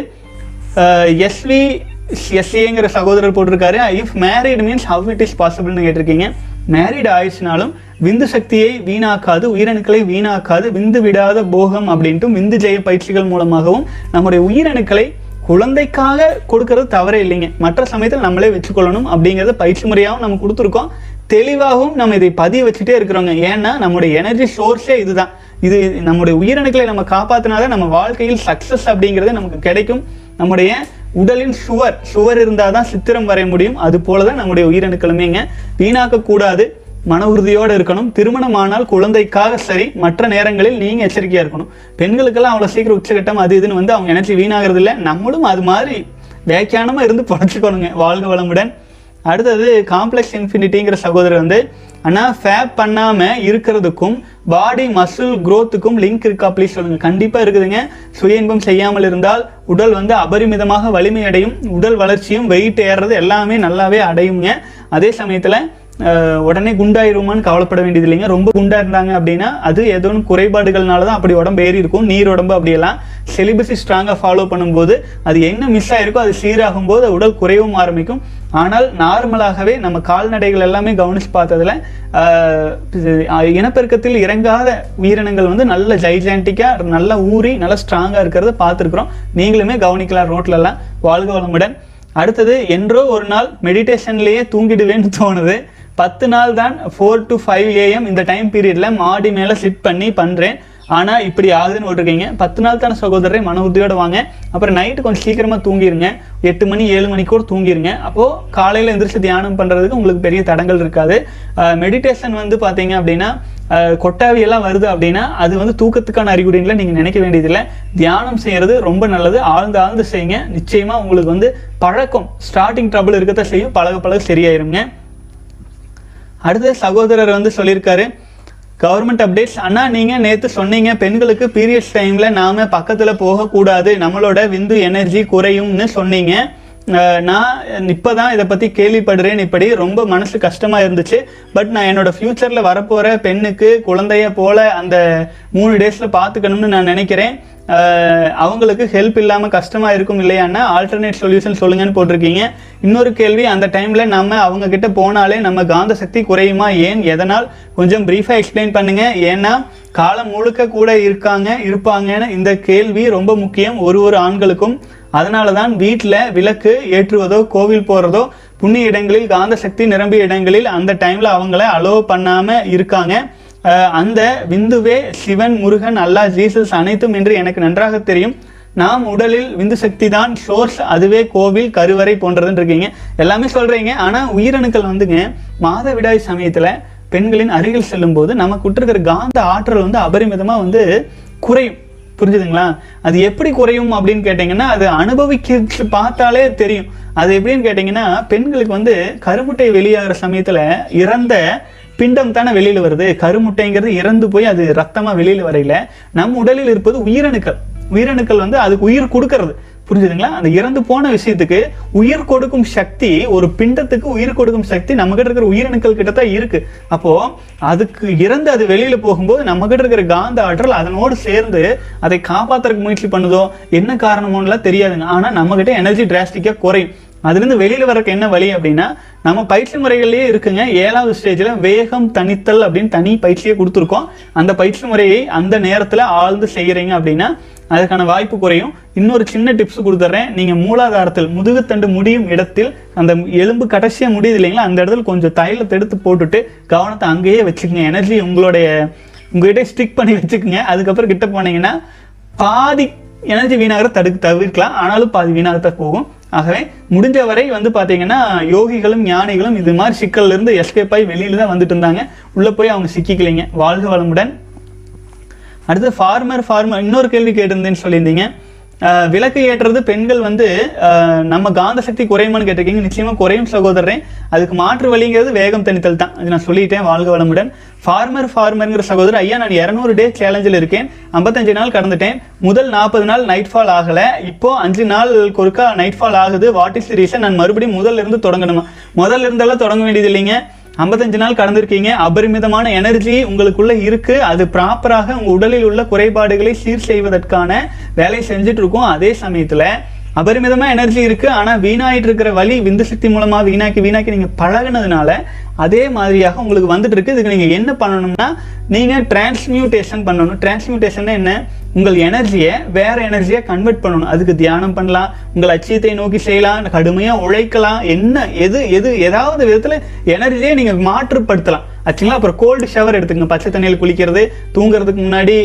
எஸ்வி எஸ்ஏங்கிற சகோதரர் போட்டிருக்காரு. If married means how it is பாசிபிள்னு கேட்டிருக்கீங்க. மேரிட் ஆயிடுச்சுனாலும் விந்து சக்தியை வீணாக்காது உயிரணுக்களை வீணாக்காது விந்து விடாத போகம் அப்படின்ட்டு விந்து ஜெய பயிற்சிகள் மூலமாகவும் நம்முடைய உயிரணுக்களை குழந்தைக்காக கொடுக்கறது தவறே இல்லைங்க. மற்ற சமயத்தில் நம்மளே வச்சுக்கொள்ளணும் அப்படிங்கிறத பயிற்சி முறையாகவும் நம்ம கொடுத்துருக்கோம். தெளிவாகவும் நம்ம இதை பதிய வச்சுட்டே இருக்கிறோங்க. ஏன்னா நம்முடைய எனர்ஜி சோர்ஸே இதுதான். இது நம்முடைய உயிரணுக்களை நம்ம காப்பாற்றினாதான் நம்ம வாழ்க்கையில் சக்ஸஸ் அப்படிங்கிறது நமக்கு கிடைக்கும். நம்முடைய உடலின் சுவர் சுவர் இருந்தால் தான் சித்திரம் வரைய முடியும். அது போல தான் நம்முடைய உயிரணுக்களுமேங்க. வீணாக்க கூடாது மன உறுதியோடு இருக்கணும். திருமணமானால் குழந்தைக்காக சரி. மற்ற நேரங்களில் நீங்கள் எச்சரிக்கையாக இருக்கணும். பெண்களுக்கெல்லாம் அவ்வளோ சீக்கிரம் உச்சகட்டம் அது இதுன்னு வந்து அவங்க எனர்ஜி வீணாகிறது இல்லை. நம்மளும் அது மாதிரி வியாக்கியானமா இருந்து படைச்சுக்கணுங்க. வாழ்க வளமுடன். அடுத்தது காம்ப்ளெக்ஸ் இன்ஃபினிட்டிங்கிற சகோதரர் வந்து ஆனால் ஃபேப் பண்ணாமல் இருக்கிறதுக்கும் பாடி மசில் க்ரோத்துக்கும் லிங்க் இருக்கா ப்ளீஸ் சொல்லுங்கள் கண்டிப்பாக இருக்குதுங்க. சுய இன்பம் செய்யாமல் இருந்தால் உடல் வந்து அபரிமிதமாக வலிமை அடையும் உடல் வளர்ச்சியும் வெயிட் ஏறுறது எல்லாமே நல்லாவே அடையுங்க. அதே சமயத்தில் உடனே குண்டாயிருமான்னு கவலைப்பட வேண்டியது இல்லைங்க. ரொம்ப குண்டா இருந்தாங்க அப்படின்னா அது ஏதோ குறைபாடுகள்னால தான் அப்படி உடம்பு ஏறி இருக்கும். நீர் உடம்பு அப்படியெல்லாம் செலிபஸை ஸ்ட்ராங்காக ஃபாலோ பண்ணும்போது அது என்ன மிஸ் ஆயிருக்கோ அது சீராகும் போது உடல் குறைவும் ஆரம்பிக்கும். ஆனால் நார்மலாகவே நம்ம கால்நடைகள் எல்லாமே கவனிச்சு பார்த்ததுல இனப்பெருக்கத்தில் இறங்காத உயிரினங்கள் வந்து நல்ல ஜைஜான்டிக்காக நல்லா ஊறி நல்லா ஸ்ட்ராங்காக இருக்கிறத பார்த்துருக்குறோம். நீங்களுமே கவனிக்கலாம் ரோட்லலாம். வாழ்க வளமுடன். அடுத்தது என்றோ ஒரு நாள் மெடிடேஷன்லேயே தூங்கிடுவேன்னு தோணுது. பத்து நாள் தான் ஃபோர் டு ஃபைவ் ஏஎம் இந்த டைம் பீரியடில் மாடி மேலே சிட் பண்ணி பண்ணுறேன் ஆனால் இப்படி ஆகுதுன்னு விட்டுருக்கீங்க. பத்து நாள் தானே சகோதரரை மன உறுதியோடு வாங்க. அப்புறம் நைட்டு கொஞ்சம் சீக்கிரமாக தூங்கிடுங்க எட்டு மணி ஏழு மணிக்கு கூட தூங்கிருங்க. அப்போது காலையில் எந்திரிச்சு தியானம் பண்ணுறதுக்கு உங்களுக்கு பெரிய தடங்கள் இருக்காது. மெடிடேஷன் வந்து பார்த்தீங்க அப்படின்னா கொட்டாவியெல்லாம் வருது அப்படின்னா அது வந்து தூக்கத்துக்கான அறிகுறிகளை நீங்கள் நினைக்க வேண்டியதில்லை. தியானம் செய்கிறது ரொம்ப நல்லது. ஆழ்ந்து ஆழ்ந்து செய்யுங்க. நிச்சயமாக உங்களுக்கு வந்து பழக்கம் ஸ்டார்டிங் ட்ரபிள் இருக்கத்தான் செய்யும். பழக பழக சரியாயிருங்க. அடுத்த சகோதரர் வந்து சொல்லியிருக்காரு கவர்மெண்ட் அப்டேட்ஸ். அண்ணா நீங்கள் நேற்று சொன்னீங்க பெண்களுக்கு பீரியட்ஸ் டைமில் நாம் பக்கத்தில் போகக்கூடாது. நம்மளோட விந்து எனர்ஜி குறையும்னு சொன்னீங்க. நான் இப்போ தான் இதை பற்றி கேள்விப்படுறேன். இப்படி ரொம்ப மனசு கஷ்டமாக இருந்துச்சு. பட் நான் என்னோட ஃப்யூச்சரில் வரப்போகிற பெண்ணுக்கு குழந்தைய போல அந்த மூணு டேஸில் பார்த்துக்கணும்னு நான் நினைக்கிறேன். அவங்களுக்கு ஹெல்ப் இல்லாமல் கஷ்டமாக இருக்கும் இல்லையான்னா ஆல்டர்னேட் சொல்யூஷன் சொல்லுங்கன்னு போட்டிருக்கீங்க. இன்னொரு கேள்வி அந்த டைமில் நம்ம அவங்கக்கிட்ட போனாலே நம்ம காந்த சக்தி குறையுமா? ஏன்? எதனால்? கொஞ்சம் ப்ரீஃபாக எக்ஸ்பிளைன் பண்ணுங்கள் ஏன்னா காலம் முழுக்க கூட இருக்காங்க இருப்பாங்கன்னு இந்த கேள்வி ரொம்ப முக்கியம். ஒரு ஒரு ஆண்களுக்கும். அதனால தான் வீட்டில் விளக்கு ஏற்றுவதோ கோவில் போகிறதோ புண்ணிய இடங்களில் காந்த சக்தி நிரம்பிய இடங்களில் அந்த டைமில் அவங்கள அலோவ் பண்ணாமல் இருக்காங்க. அந்த விந்துவே சிவன் முருகன் அல்லாஹ் ஜீசஸ் அனைத்தும் என்று எனக்கு நன்றாக தெரியும். நாம் உடலில் விந்து சக்தி தான் சோர்ஸ் அதுவே கோவில் கருவறை போன்றதுன்னு இருக்கீங்க. எல்லாமே சொல்கிறீங்க ஆனால் உயிரணுக்கள் வந்துங்க மாதவிடாய் சமயத்தில் பெண்களின் அருகில் செல்லும் போது நமக்கு இருக்கிற காந்த ஆற்றல் வந்து அபரிமிதமாக வந்து குறையும். புரிஞ்சுதுங்களா? அது எப்படி குறையும் அப்படின்னு கேட்டிங்கன்னா அது அனுபவிக்க பார்த்தாலே தெரியும். அது எப்படின்னு கேட்டிங்கன்னா பெண்களுக்கு வந்து கருமுட்டை வெளியாகிற சமயத்தில் இறந்த பிண்டம் தானே வெளியில் வருது. கருமுட்டைங்கிறது இறந்து போய் அது ரத்தமாக வெளியில் வரையில நம் உடலில் இருப்பது உயிரணுக்கள். உயிரணுக்கள் வந்து அதுக்கு உயிர் கொடுக்கறது. புரிஞ்சுதுங்களா? அந்த இறந்து போன விஷயத்துக்கு உயிர் கொடுக்கும் சக்தி ஒரு பிண்டத்துக்கு உயிர் கொடுக்கும் சக்தி நம்ம கிட்ட இருக்கிற உயிரணுக்கள் கிட்ட தான் இருக்கு. அப்போ அதுக்கு இறந்து அது வெளியில போகும்போது நம்ம கிட்ட இருக்கிற காந்த ஆற்றல் அதனோடு சேர்ந்து அதை காப்பாத்துறதுக்கு முயற்சி பண்ணுதோ என்ன காரணமோலாம் தெரியாதுங்க. ஆனா நம்ம கிட்ட எனர்ஜி டிராஸ்டிக்கா குறையும். அதுலேருந்து வெளியில் வரக்கு என்ன வழி அப்படின்னா நம்ம பயிற்சி முறைகள்லேயே இருக்குங்க. ஏழாவது ஸ்டேஜில் வேகம் தனித்தல் அப்படின்னு தனி பயிற்சியை கொடுத்துருக்கோம். அந்த பயிற்சி முறையை அந்த நேரத்தில் ஆழ்ந்து செய்கிறீங்க அப்படின்னா அதுக்கான வாய்ப்பு குறையும். இன்னொரு சின்ன டிப்ஸ் கொடுத்துட்றேன் நீங்கள் மூலாதாரத்தில் முதுகுத்தண்டு முடியும் இடத்தில் அந்த எலும்பு கடைசியாக முடியுது இல்லைங்களா? அந்த இடத்துல கொஞ்சம் தைலத்தை எடுத்து போட்டுட்டு கவனத்தை அங்கேயே வச்சுக்கோங்க. எனர்ஜி உங்களுடைய உங்ககிட்ட ஸ்டிக் பண்ணி வச்சுக்கோங்க. அதுக்கப்புறம் கிட்ட போனீங்கன்னா பாதி எனர்ஜி வீணாகிற தடுக்க தவிர்க்கலாம். ஆனாலும் பாதி வீணாகத்தான் போகும். ஆகவே முடிஞ்ச வரை வந்து பார்த்தீங்கன்னா யோகிகளும் ஞானிகளும் இது மாதிரி சிக்கல்ல இருந்து எஸ்கேப் ஆகி வெளியில் தான் வந்துட்டு இருந்தாங்க. உள்ளே போய் அவங்க சிக்கிக்கலைங்க. வாழ்க வளமுடன். அடுத்து ஃபார்மர் ஃபார்மர் இன்னொரு கேள்வி கேட்டிருந்தேன்னு சொல்லியிருந்தீங்க. விளக்கு ஏற்றுறது பெண்கள் வந்து நம்ம காந்த சக்தி குறையுமான்னு கேட்டிருக்கீங்க. நிச்சயமாக குறையும் சகோதரரே. அதுக்கு மாற்று வழிங்கிறது வேகம் தனித்தல் தான். அது நான் சொல்லிட்டேன் வாழ்க வளமுடன். ஃபார்மர் ஃபார்மருங்கிற சகோதரர் ஐயா நான் இரநூறு டே சேலஞ்சில் இருக்கேன். ஐம்பத்தஞ்சு நாள் கடந்துட்டேன். முதல் நாற்பது நாள் நைட் ஃபால் ஆகலை. இப்போ அஞ்சு நாள் ஒருக்கா நைட் ஃபால் ஆகுது வாட் இஸ் ரீசன் நான் மறுபடியும் முதல்ல இருந்து தொடங்கணுமா? முதல்ல இருந்தெல்லாம் தொடங்க வேண்டியது இல்லைங்க. ஐம்பத்தஞ்சு நாள் கடந்திருக்கீங்க. அபரிமிதமான எனர்ஜி உங்களுக்குள்ள இருக்கு. அது ப்ராப்பராக உங்க உடலில் உள்ள குறைபாடுகளை சீர் செய்வதற்கான வேலையை செஞ்சுட்டு இருக்கோம் அதே சமயத்துல அபரிமிதமா எனர்ஜி இருக்கு. ஆனா வீணாயிட்டு இருக்கிற வழி விந்து சக்தி மூலமா வீணாக்கி வீணாக்கி நீங்க பழகுனதுனால அதே மாதிரியாக உங்களுக்கு வந்துட்டு இருக்கு இதுக்கு நீங்க என்ன பண்ணணும்னா நீங்க டிரான்ஸ்மியூட்டேஷன் பண்ணணும். டிரான்ஸ்மியூட்டேஷன் என்ன? உங்கள் எனர்ஜியை வேற எனர்ஜியை கன்வெர்ட் பண்ணணும். அதுக்கு தியானம் பண்ணலாம். உங்கள் லட்சியத்தை நோக்கி செய்யலாம். கடுமையாக உழைக்கலாம். என்ன எது எது ஏதாவது விதத்தில் எனர்ஜியை நீங்கள் மாற்றுப்படுத்தலாம். ஆச்சுங்களா? அப்புறம் கோல்டு ஷவர் எடுத்துங்க பச்சை தண்ணியில் குளிக்கிறது தூங்குறதுக்கு முன்னாடி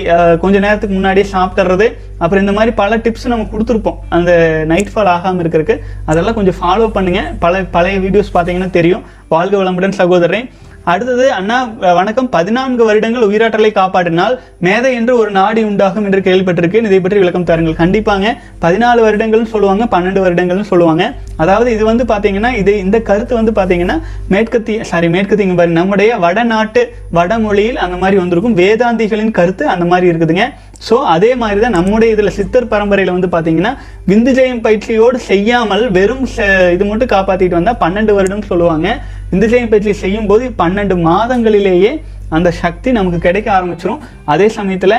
கொஞ்ச நேரத்துக்கு முன்னாடியே சாப்பிட்றது அப்புறம் இந்த மாதிரி பல டிப்ஸ் நம்ம கொடுத்துருப்போம். அந்த நைட் ஃபால் ஆகாமல் இருக்கிறதுக்கு. அதெல்லாம் கொஞ்சம் ஃபாலோ பண்ணுங்கள் பல பழைய வீடியோஸ் பார்த்தீங்கன்னா தெரியும். வாழ்க வளமுடன் சகோதரன் அடுத்தது அண்ணா வணக்கம். பதினான்கு வருடங்கள் உயிராற்றலை காப்பாற்றினால் மேதை என்று ஒரு நாடி உண்டாகும் என்று கேள்விப்பட்டிருக்கேன் இதை பற்றி விளக்கம் தாருங்கள். கண்டிப்பாங்க பதினாலு வருடங்கள்னு சொல்லுவாங்க பன்னெண்டு வருடங்கள்னு சொல்லுவாங்க. அதாவது இது வந்து பார்த்தீங்கன்னா இது இந்த கருத்து வந்து பார்த்தீங்கன்னா மேற்கத்திய சாரி மேற்கத்திய பாரு நம்முடைய வடநாட்டு வடமொழியில் அந்த மாதிரி வந்திருக்கும் வேதாந்திகளின் கருத்து அந்த மாதிரி இருக்குதுங்க. ஸோ அதே மாதிரி தான் நம்முடைய இதில் சித்தர் பரம்பரையில் வந்து பார்த்தீங்கன்னா விந்துஜெயம் பயிற்சியோடு செய்யாமல் வெறும் ச- இது மட்டும் காப்பாற்றிட்டு வந்தால் பன்னெண்டு வருடம் சொல்லுவாங்க. விந்துஜெயம் பயிற்சி செய்யும் போது பன்னெண்டு மாதங்களிலேயே அந்த சக்தி நமக்கு கிடைக்க ஆரம்பிச்சிடும் அதே சமயத்தில்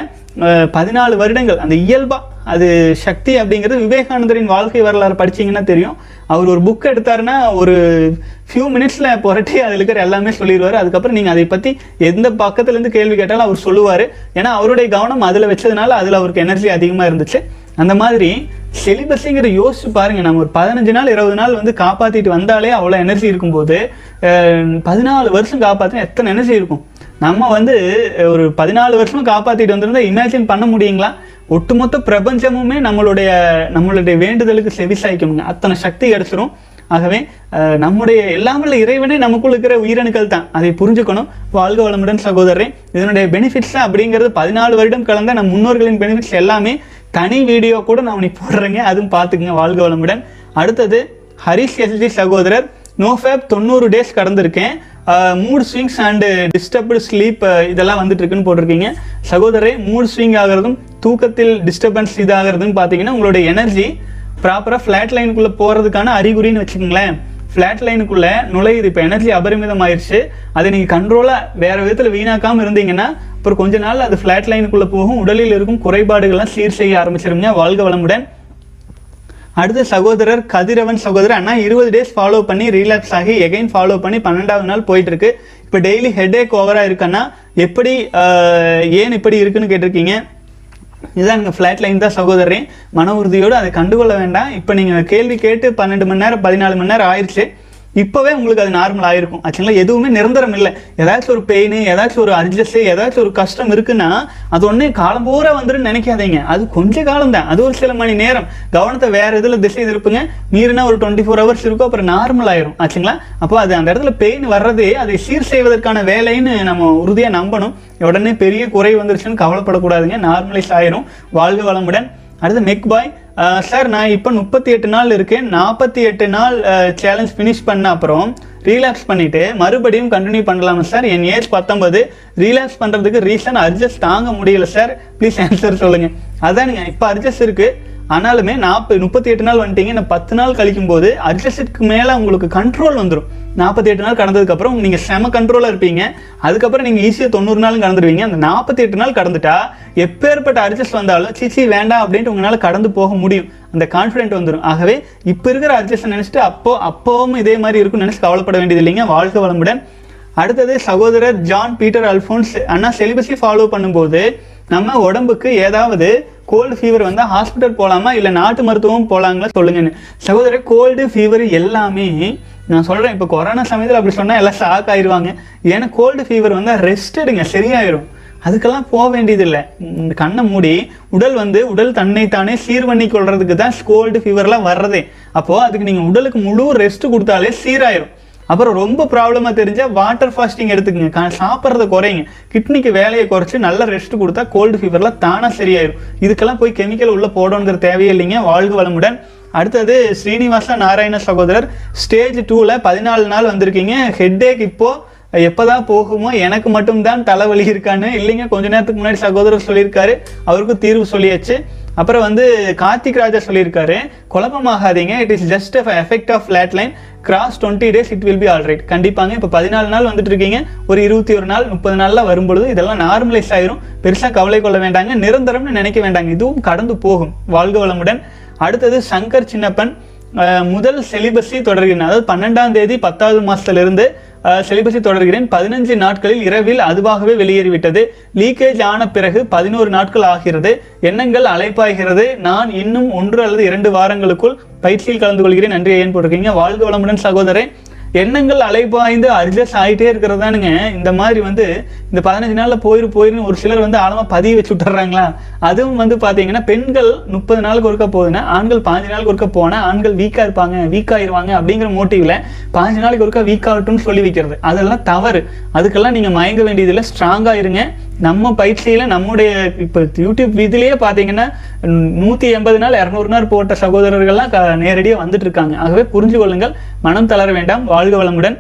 பதினாலு வருடங்கள் அந்த இயல்பாக அது சக்தி அப்படிங்கிறது விவேகானந்தரின் வாழ்க்கை வரலாறு படிச்சீங்கன்னா தெரியும். அவர் ஒரு புக் எடுத்தாருன்னா ஒரு ஃபியூ மினிட்ஸில் புரட்டி அதில் இருக்கிற எல்லாமே சொல்லிடுவார். அதுக்கப்புறம் நீங்கள் அதை பற்றி எந்த பக்கத்துலேருந்து கேள்வி கேட்டாலும் அவர் சொல்லுவார். ஏன்னா அவருடைய கவனம் அதில் வச்சதுனால அதில் அவருக்கு எனர்ஜி அதிகமாக இருந்துச்சு. அந்த மாதிரி செலிபஸுங்கிற யோசிச்சு பாருங்கள் நம்ம ஒரு பதினஞ்சு நாள் இருபது நாள் வந்து காப்பாற்றிட்டு வந்தாலே அவ்வளோ எனர்ஜி இருக்கும்போது பதினாலு வருஷம் காப்பாற்றினா எத்தனை எனர்ஜி இருக்கும்? நம்ம வந்து ஒரு பதினாலு வருஷமும் காப்பாற்றிட்டு வந்திருந்தா இமேஜின் பண்ண முடியுங்களா? ஒட்டுமொத்த பிரபஞ்சமுமே நம்மளுடைய நம்மளுடைய வேண்டுதலுக்கு செவிசாய்க்கணுங்க அத்தனை சக்தி கிடச்சிரும். ஆகவே நம்முடைய எல்லாமே இறைவனே நமக்குள்ள இருக்கிற உயிரணுக்கள் தான். அதை புரிஞ்சுக்கணும். வாழ்க வளமுடன் சகோதரன் இதனுடைய பெனிஃபிட்ஸ் அப்படிங்கிறது பதினாலு வருடம் கலந்த நம் முன்னோர்களின் பெனிஃபிட்ஸ் எல்லாமே தனி வீடியோ கூட நான் உனக்கு போடுறேங்க. அதுவும் பார்த்துக்குங்க வாழ்க வளமுடன். அடுத்தது ஹரிஷ் எஸ்ஜி சகோதரர். நோஃபேப் தொண்ணூறு days கடந்திருக்கேன். Mood swings and disturbed sleep இதெல்லாம் வந்துட்டு இருக்குன்னு போட்டிருக்கீங்க. சகோதரரே மூட் ஸ்விங் ஆகிறதும் தூக்கத்தில் டிஸ்டர்பன்ஸ் இதாகிறதும் பார்த்தீங்கன்னா உங்களுடைய எனர்ஜி ப்ராப்பராக ஃப்ளாட் லைனுக்குள்ளே போகிறதுக்கான அறிகுறின்னு வச்சுக்கோங்களேன். ஃப்ளாட் லைனுக்குள்ளே நுழையுது. இப்போ எனர்ஜி அபரிமிதம் ஆயிடுச்சு அதை நீங்கள் கண்ட்ரோலாக வேறு விதத்தில் வீணாக்காமல் இருந்தீங்கன்னா அப்புறம் கொஞ்ச நாள் அது ஃப்ளாட் லைனுக்குள்ளே போகும். உடலில் இருக்கும் குறைபாடுகள்லாம் சீர் செய்ய ஆரம்பிச்சிருங்க வாழ்க வளமுடன். அடுத்த சகோதரர் கதிரவன் சகோதரர். அண்ணா இருபது டேஸ் ஃபாலோ பண்ணி ரீலாக்ஸ் ஆகி எகைன் ஃபாலோ பண்ணி பன்னெண்டாவது நாள் போயிட்டு இருக்கு இப்போ டெய்லி ஹெட் ஏக் ஓவராக இருக்குன்னா எப்படி ஏன் இப்படி இருக்குன்னு கேட்டிருக்கீங்க? இதுதான் நீங்கள் ஃப்ளாட் லைன் தான் சகோதரி. மன உறுதியோடு அதை கண்டுகொள்ள வேண்டாம். இப்போ நீங்கள் கேள்வி கேட்டு பன்னெண்டு மணி நேரம் பதினாலு மணி நேரம் ஆயிடுச்சு இப்போவே உங்களுக்கு அது நார்மல் ஆயிருக்கும். ஆக்சுவலாக எதுவுமே நிரந்தரம் இல்லை. ஏதாச்சும் ஒரு பெயின் ஏதாச்சும் ஒரு அட்ஜஸ்ட் ஏதாச்சும் ஒரு கஷ்டம் இருக்குன்னா அது ஒன்றே காலம் பூரா வந்துருன்னு நினைக்காதீங்க. அது கொஞ்ச காலம் தான் அது ஒரு சில மணி நேரம். கவனத்தை வேற இதில் திசை திருப்புங்க. மீறினா ஒரு டுவெண்ட்டி ஃபோர் ஹவர்ஸ் இருக்கும். அப்புறம் நார்மல் ஆயிரும். ஆச்சுங்களா? அப்போ அது அந்த இடத்துல பெயின் வர்றதே அதை சீர் செய்வதற்கான வேலைன்னு நம்ம உறுதியாக நம்பணும். உடனே பெரிய குறை வந்துருச்சுன்னு கவலைப்படக்கூடாதுங்க. நார்மலைஸ் ஆயிரும். வாழ்க வளமுடன். அடுத்து மெக் பாய் சார் நான் இப்போ முப்பத்தி எட்டு நாள் இருக்கேன். நாற்பத்தி எட்டு நாள் சேலஞ்ச் ஃபினிஷ் பண்ண அப்புறம் ரீலாக்ஸ் பண்ணிட்டு மறுபடியும் கண்டினியூ பண்ணலாமா சார்? என் ஏஜ் பத்தொன்பது. ரீலாக்ஸ் பண்ணுறதுக்கு ரீசன் அட்ஜஸ்ட் தாங்க முடியல சார். ப்ளீஸ் ஆன்சர் சொல்லுங்க. அதானுங்க இப்போ அட்ஜஸ்ட் இருக்கு. ஆனாலுமே நாற்பது முப்பத்தி எட்டு நாள் வந்துட்டீங்க இன்னும் பத்து நாள் கழிக்கும் போது அட்ஜஸ்டுக்கு மேலே உங்களுக்கு கண்ட்ரோல் வந்துடும் நாற்பத்தி எட்டு நாள் கடந்ததுக்கப்புறம் நீங்கள் செம கண்ட்ரோலாக இருப்பீங்க. அதுக்கப்புறம் நீங்கள் ஈஸியாக தொண்ணூறு நாள் கடந்துருவீங்க. அந்த நாற்பத்தி எட்டு நாள் கடந்துட்டா எப்பேற்பட்ட அட்ஜஸ்ட் வந்தாலும் சிச்சி வேண்டாம் அப்படின்ட்டு உங்களால் கடந்து போக முடியும். அந்த கான்ஃபிடென்ட் வந்துடும் ஆகவே இப்போ இருக்கிற அட்ஜஸ்ட் நினச்சிட்டு அப்போ அப்போவும் இதே மாதிரி இருக்கும்னு நினச்சி கவலைப்பட வேண்டியது இல்லைங்க. வாழ்க்கை வளமுடன். அடுத்தது சகோதரர் ஜான் பீட்டர் அல்ஃபோன்ஸ் அண்ணா செலிபஸை ஃபாலோ பண்ணும்போது நம்ம உடம்புக்கு ஏதாவது கோல்டு ஃபீவர் வந்து ஹாஸ்பிட்டல் போகலாமா இல்லை நாட்டு மருத்துவம் போகலாங்களா சொல்லுங்கன்னு. சகோதரர் கோல்டு ஃபீவர் எல்லாமே நான் சொல்கிறேன் இப்போ கொரோனா சமயத்தில் அப்படி சொன்னால் எல்லாம் ஷாக் ஆயிடுவாங்க ஏன்னா கோல்டு ஃபீவர் வந்து ரெஸ்ட் எடுங்க சரியாயிரும். அதுக்கெல்லாம் போக வேண்டியதில்லை. இந்த கண்ணை மூடி உடல் வந்து உடல் தன்னைத்தானே சீர் பண்ணி கொள்றதுக்கு தான் கோல்டு ஃபீவர்லாம் வர்றதே. அப்போது அதுக்கு நீங்கள் உடலுக்கு முழு ரெஸ்ட் கொடுத்தாலே சீராயிரும். அப்புறம் ரொம்ப ப்ராப்ளமாக தெரிஞ்சால் வாட்டர் ஃபாஸ்டிங் எடுத்துக்கங்க. சாப்பிட்றத குறைங்க. கிட்னிக்கு வேலையை குறைச்சி நல்ல ரெஸ்ட் கொடுத்தா கோல்டு ஃபீவர்லாம் தானாக சரியாயிடும் இதுக்கெல்லாம் போய் கெமிக்கல் உள்ளே போடணுங்கிற தேவையே இல்லைங்க. வாழ்க வளமுடன். அடுத்தது ஸ்ரீனிவாச நாராயண சகோதரர் ஸ்டேஜ் டூவில் பதினாலு நாள் வந்திருக்கீங்க. ஹெட்டேக் இப்போது எப்போதான் போகுமோ எனக்கு மட்டும்தான் தலைவலி இருக்கான்னு இல்லைங்க. கொஞ்ச நேரத்துக்கு முன்னாடி சகோதரர் சொல்லியிருக்காரு. அவருக்கும் தீர்வு சொல்லியாச்சு. அப்புறம் வந்து கார்த்திக் ராஜா சொல்லியிருக்காரு குழப்பமாகாதீங்க. It is just effect of flat line cross twenty days it will be all right கண்டிப்பாங்க இப்போ பதினாலு நாள் வந்துட்டு இருக்கீங்க ஒரு இருபத்தி ஒரு நாள் முப்பது நாளில் வரும்பொழுது இதெல்லாம் நார்மலைஸ் ஆயிரும். பெருசாக கவலை கொள்ள வேண்டாங்க நிரந்தரம்னு நினைக்க வேண்டாங்க. இதுவும் கடந்து போகும் வாழ்க வளமுடன். அடுத்தது சங்கர் சின்னப்பன் முதல் செலிபஸை தொடர்கிறேன் அதாவது பன்னெண்டாம் தேதி பத்தாவது மாதத்துலேருந்து செலிபஸை தொடர்கிறேன். பதினஞ்சு நாட்களில் இரவில் அதுவாகவே வெளியேறிவிட்டது. லீக்கேஜ் ஆன பிறகு பதினோரு நாட்கள் ஆகிறது. எண்ணங்கள் அலைப்பாய்கிறது. நான் இன்னும் ஒன்று அல்லது இரண்டு வாரங்களுக்குள் பயிற்சியில் கலந்து கொள்கிறேன். நன்றி ஏன் போட்டிருக்கீங்க? வாழ்க வளமுடன் சகோதரன் எண்ணங்கள் அலைபாய்ந்து அட்ஜஸ்ட் ஆகிட்டே இருக்கிறதானுங்க. இந்த மாதிரி வந்து இந்த பதினஞ்சு நாளில் போயிரு போயிருன்னு ஒரு சிலர் வந்து ஆழமாக பதிய வச்சு விட்டுறாங்களா? அதுவும் வந்து பார்த்தீங்கன்னா பெண்கள் முப்பது நாளுக்கு ஒருக்க போகுதுன்னா ஆண்கள் பாஞ்சு நாளுக்கு ஒருக்க போனால் ஆண்கள் வீக்காக இருப்பாங்க வீக்காயிருவாங்க அப்படிங்கிற மோட்டிவில் பாஞ்சு நாளைக்கு ஒருக்க வீக் ஆகட்டும்னு சொல்லி வைக்கிறது. அதெல்லாம் தவறு. அதுக்கெல்லாம் நீங்கள் மயங்க வேண்டியதில்லை. ஸ்ட்ராங்காக இருங்க. நம்ம பயிற்சியில நம்முடைய இப்ப யூடியூப் இதுலயே பாத்தீங்கன்னா நூத்தி எண்பது நாள் இரநூறு நாள் போட்ட சகோதரர்கள்லாம் நேரடியாக நேரடியா வந்துட்டு இருக்காங்க. ஆகவே புரிஞ்சு கொள்ளுங்கள் மனம் தளர வேண்டாம் வாழ்க வளமுடன்.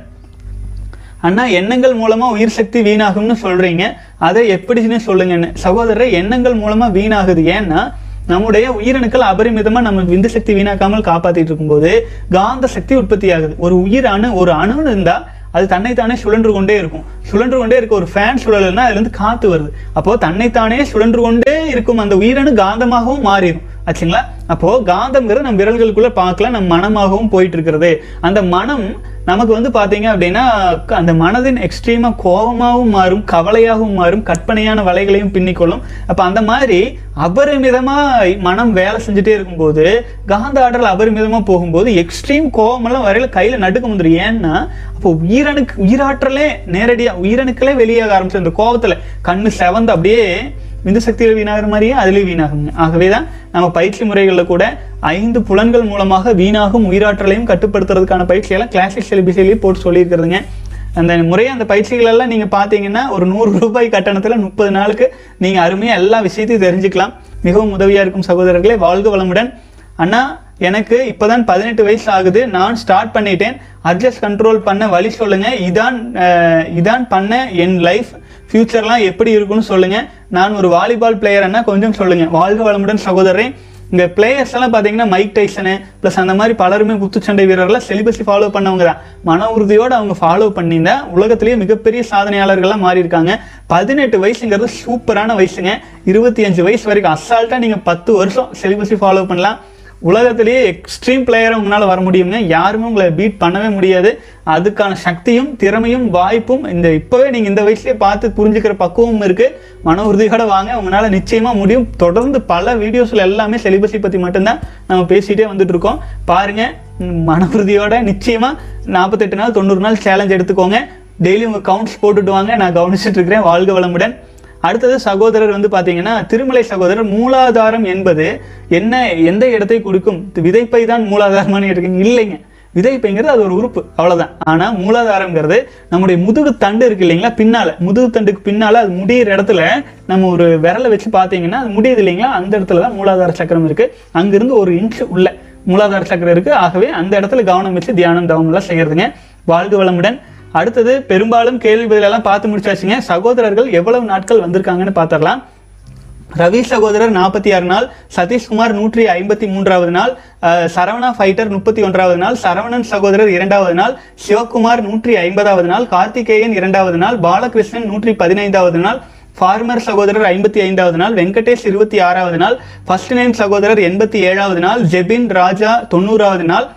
அண்ணா எண்ணங்கள் மூலமா உயிர் சக்தி வீணாகும்னு சொல்றீங்க. அதை எப்படின்னு சொல்லுங்கன்னு. சகோதரர் எண்ணங்கள் மூலமா வீணாகுது. ஏன்னா நம்முடைய உயிரணுக்கள் அபரிமிதமா நம்ம விந்து சக்தி வீணாக்காமல் காப்பாத்திட்டு இருக்கும்போது காந்த சக்தி உற்பத்தி ஆகுது ஒரு உயிர் அணு ஒரு அணு இருந்தா அது தன்னைத்தானே சுழன்று கொண்டே இருக்கும். சுழன்று கொண்டே இருக்க ஒரு ஃபேன் சுழலுன்னா அதுலேருந்து காற்று வருது. அப்போது தன்னைத்தானே சுழன்று கொண்டே இருக்கும் அந்த உயிரணு காந்தமாகவும் மாறிடும். ஆச்சுங்களா? அப்போது காந்தம்ங்கிறது நம்ம விரல்களுக்குள்ளே பார்க்கலாம் நம்ம மனமாகவும் போயிட்டு இருக்கிறது. அந்த மனம் நமக்கு வந்து பார்த்தீங்க அப்படின்னா அந்த மனதின் எக்ஸ்ட்ரீமாக கோபமாகவும் மாறும் கவலையாகவும் மாறும் கற்பனையான வலைகளையும் பின்னிக்கொள்ளும் அப்போ அந்த மாதிரி அபரிமிதமாக மனம் வேலை செஞ்சுட்டே இருக்கும்போது காந்த ஆற்றல் அபரிமிதமாக போகும்போது எக்ஸ்ட்ரீம் கோபமெல்லாம் வரையில் கையில் நடுக்க வந்துடும் ஏன்னா அப்போ உயிரணுக்கு உயிராற்றலே நேரடியாக உயிரணுக்களே வெளியாக ஆரம்பிச்சு அந்த கோபத்தில் கண்ணு செவந்து அப்படியே விந்து சக்தியில் வீணாகிற மாதிரியே அதுலேயும் வீணாகுங்க ஆகவே தான் நம்ம பயிற்சி முறைகளில் கூட ஐந்து புலன்கள் மூலமாக வீணாகும் உயிராற்றலையும் கட்டுப்படுத்துறதுக்கான பயிற்சியெல்லாம் கிளாசிக் செலிபிசிலேயே போட்டு சொல்லியிருக்கிறதுங்க. அந்த முறையை அந்த பயிற்சிகளெல்லாம் நீங்கள் பார்த்தீங்கன்னா ஒரு நூறு ரூபாய் கட்டணத்தில் முப்பது நாளுக்கு நீங்கள் அருமையாக எல்லா விஷயத்தையும் தெரிஞ்சுக்கலாம். மிகவும் உதவியாக இருக்கும் சகோதரர்களே வாழ்க வளமுடன். அண்ணா எனக்கு இப்போதான் பதினெட்டு வயசு ஆகுது. நான் ஸ்டார்ட் பண்ணிட்டேன். அட்ஜஸ்ட் கண்ட்ரோல் பண்ண வழி சொல்லுங்கள் இதான் இதான் பண்ண என் லைஃப் ஃப்யூச்சர்லாம் எப்படி இருக்கும்னு சொல்லுங்கள் நான் ஒரு வாலிபால் பிளேயர் கொஞ்சம் சொல்லுங்கள் வாழ்க வளமுடன் சகோதரரே. இங்கே பிளேயர்ஸ் எல்லாம் பார்த்தீங்கன்னா மைக் டைசனு ப்ளஸ் அந்த மாதிரி பலருமே குத்துச்சண்டை வீரர்கள்லாம் செலிபஸை ஃபாலோ பண்ணவங்க தான். மன உறுதியோடு அவங்க ஃபாலோ பண்ணியிருந்தா உலகத்திலேயே மிகப்பெரிய சாதனையாளர்கள்லாம் மாறி இருக்காங்க பதினெட்டு வயசுங்கிறது சூப்பரான வயசுங்க. இருபத்தி அஞ்சு வயசு வரைக்கும் அசால்ட்டாக நீங்கள் பத்து வருஷம் செலிபஸை ஃபாலோ பண்ணலாம். உலகத்திலேயே எக்ஸ்ட்ரீம் பிளேயரை உங்களால் வர முடியுங்க யாருமே உங்களை பீட் பண்ணவே முடியாது. அதுக்கான சக்தியும் திறமையும் வாய்ப்பும் இந்த இப்போவே நீங்கள் இந்த வயசுலேயே பார்த்து புரிஞ்சுக்கிற பக்குவமும் இருக்குது மன உறுதியோட வாங்க உங்களால் நிச்சயமாக முடியும். தொடர்ந்து பல வீடியோஸில் எல்லாமே செலிபஸை பற்றி மட்டும்தான் நம்ம பேசிகிட்டே வந்துட்டு இருக்கோம். மன உறுதியோட நிச்சயமாக நாற்பத்தெட்டு நாள் தொண்ணூறு நாள் சேலஞ்ச் எடுத்துக்கோங்க. டெய்லி உங்கள் கவுண்ட்ஸ் போட்டுட்டு வாங்க. நான் கவனிச்சிட்டு இருக்கிறேன். வாழ்க வளமுடன். அடுத்தது சகோதரர் வந்து பார்த்தீங்கன்னா திருமலை சகோதரர் மூலாதாரம் என்பது என்ன எந்த இடத்தை கொடுக்கும் விதைப்பை தான் மூலாதாரமானு இருக்கீங்க. இல்லைங்க. விதைப்பைங்கிறது அது ஒரு உறுப்பு அவ்வளோதான் ஆனால் மூலாதாரம்ங்கிறது நம்முடைய முதுகு தண்டு இருக்கு இல்லைங்களா பின்னால். முதுகு தண்டுக்கு பின்னால் அது முடியிற இடத்துல நம்ம ஒரு விரலை வச்சு பார்த்தீங்கன்னா அது முடியுது இல்லைங்களா அந்த இடத்துல தான் மூலாதார சக்கரம் இருக்குது அங்கிருந்து ஒரு இன்ச் உள்ள மூலாதார சக்கரம் இருக்குது ஆகவே அந்த இடத்துல கவனம் வச்சு தியானம் தவம் எல்லாம் செய்கிறதுங்க வாழ்க வளமுடன். அடுத்தது பெரும்பாலும் கேள்வி பதிலெல்லாம் பார்த்து முடிச்சாச்சுங்க. சகோதரர்கள் எவ்வளவு நாட்கள் வந்திருக்காங்கன்னு பார்த்துடலாம். ரவி சகோதரர் நாற்பத்தி ஆறு நாள் சதீஷ்குமார் நூற்றி ஐம்பத்தி மூன்றாவது நாள் சரவணா ஃபைட்டர் முப்பத்தி ஒன்றாவது நாள் சரவணன் சகோதரர் இரண்டாவது நாள் சிவகுமார் நூற்றி ஐம்பதாவது நாள் கார்த்திகேயன் இரண்டாவது நாள் பாலகிருஷ்ணன் நூற்றி பதினைந்தாவது நாள் ஃபார்மர் சகோதரர் ஐம்பத்தி ஐந்தாவது நாள் வெங்கடேஷ் இருபத்தி ஆறாவது நாள் ஃபர்ஸ்ட் நேம் சகோதரர் எண்பத்தி ஏழாவது நாள் ஜெபின் ராஜா தொண்ணூறாவது நாள்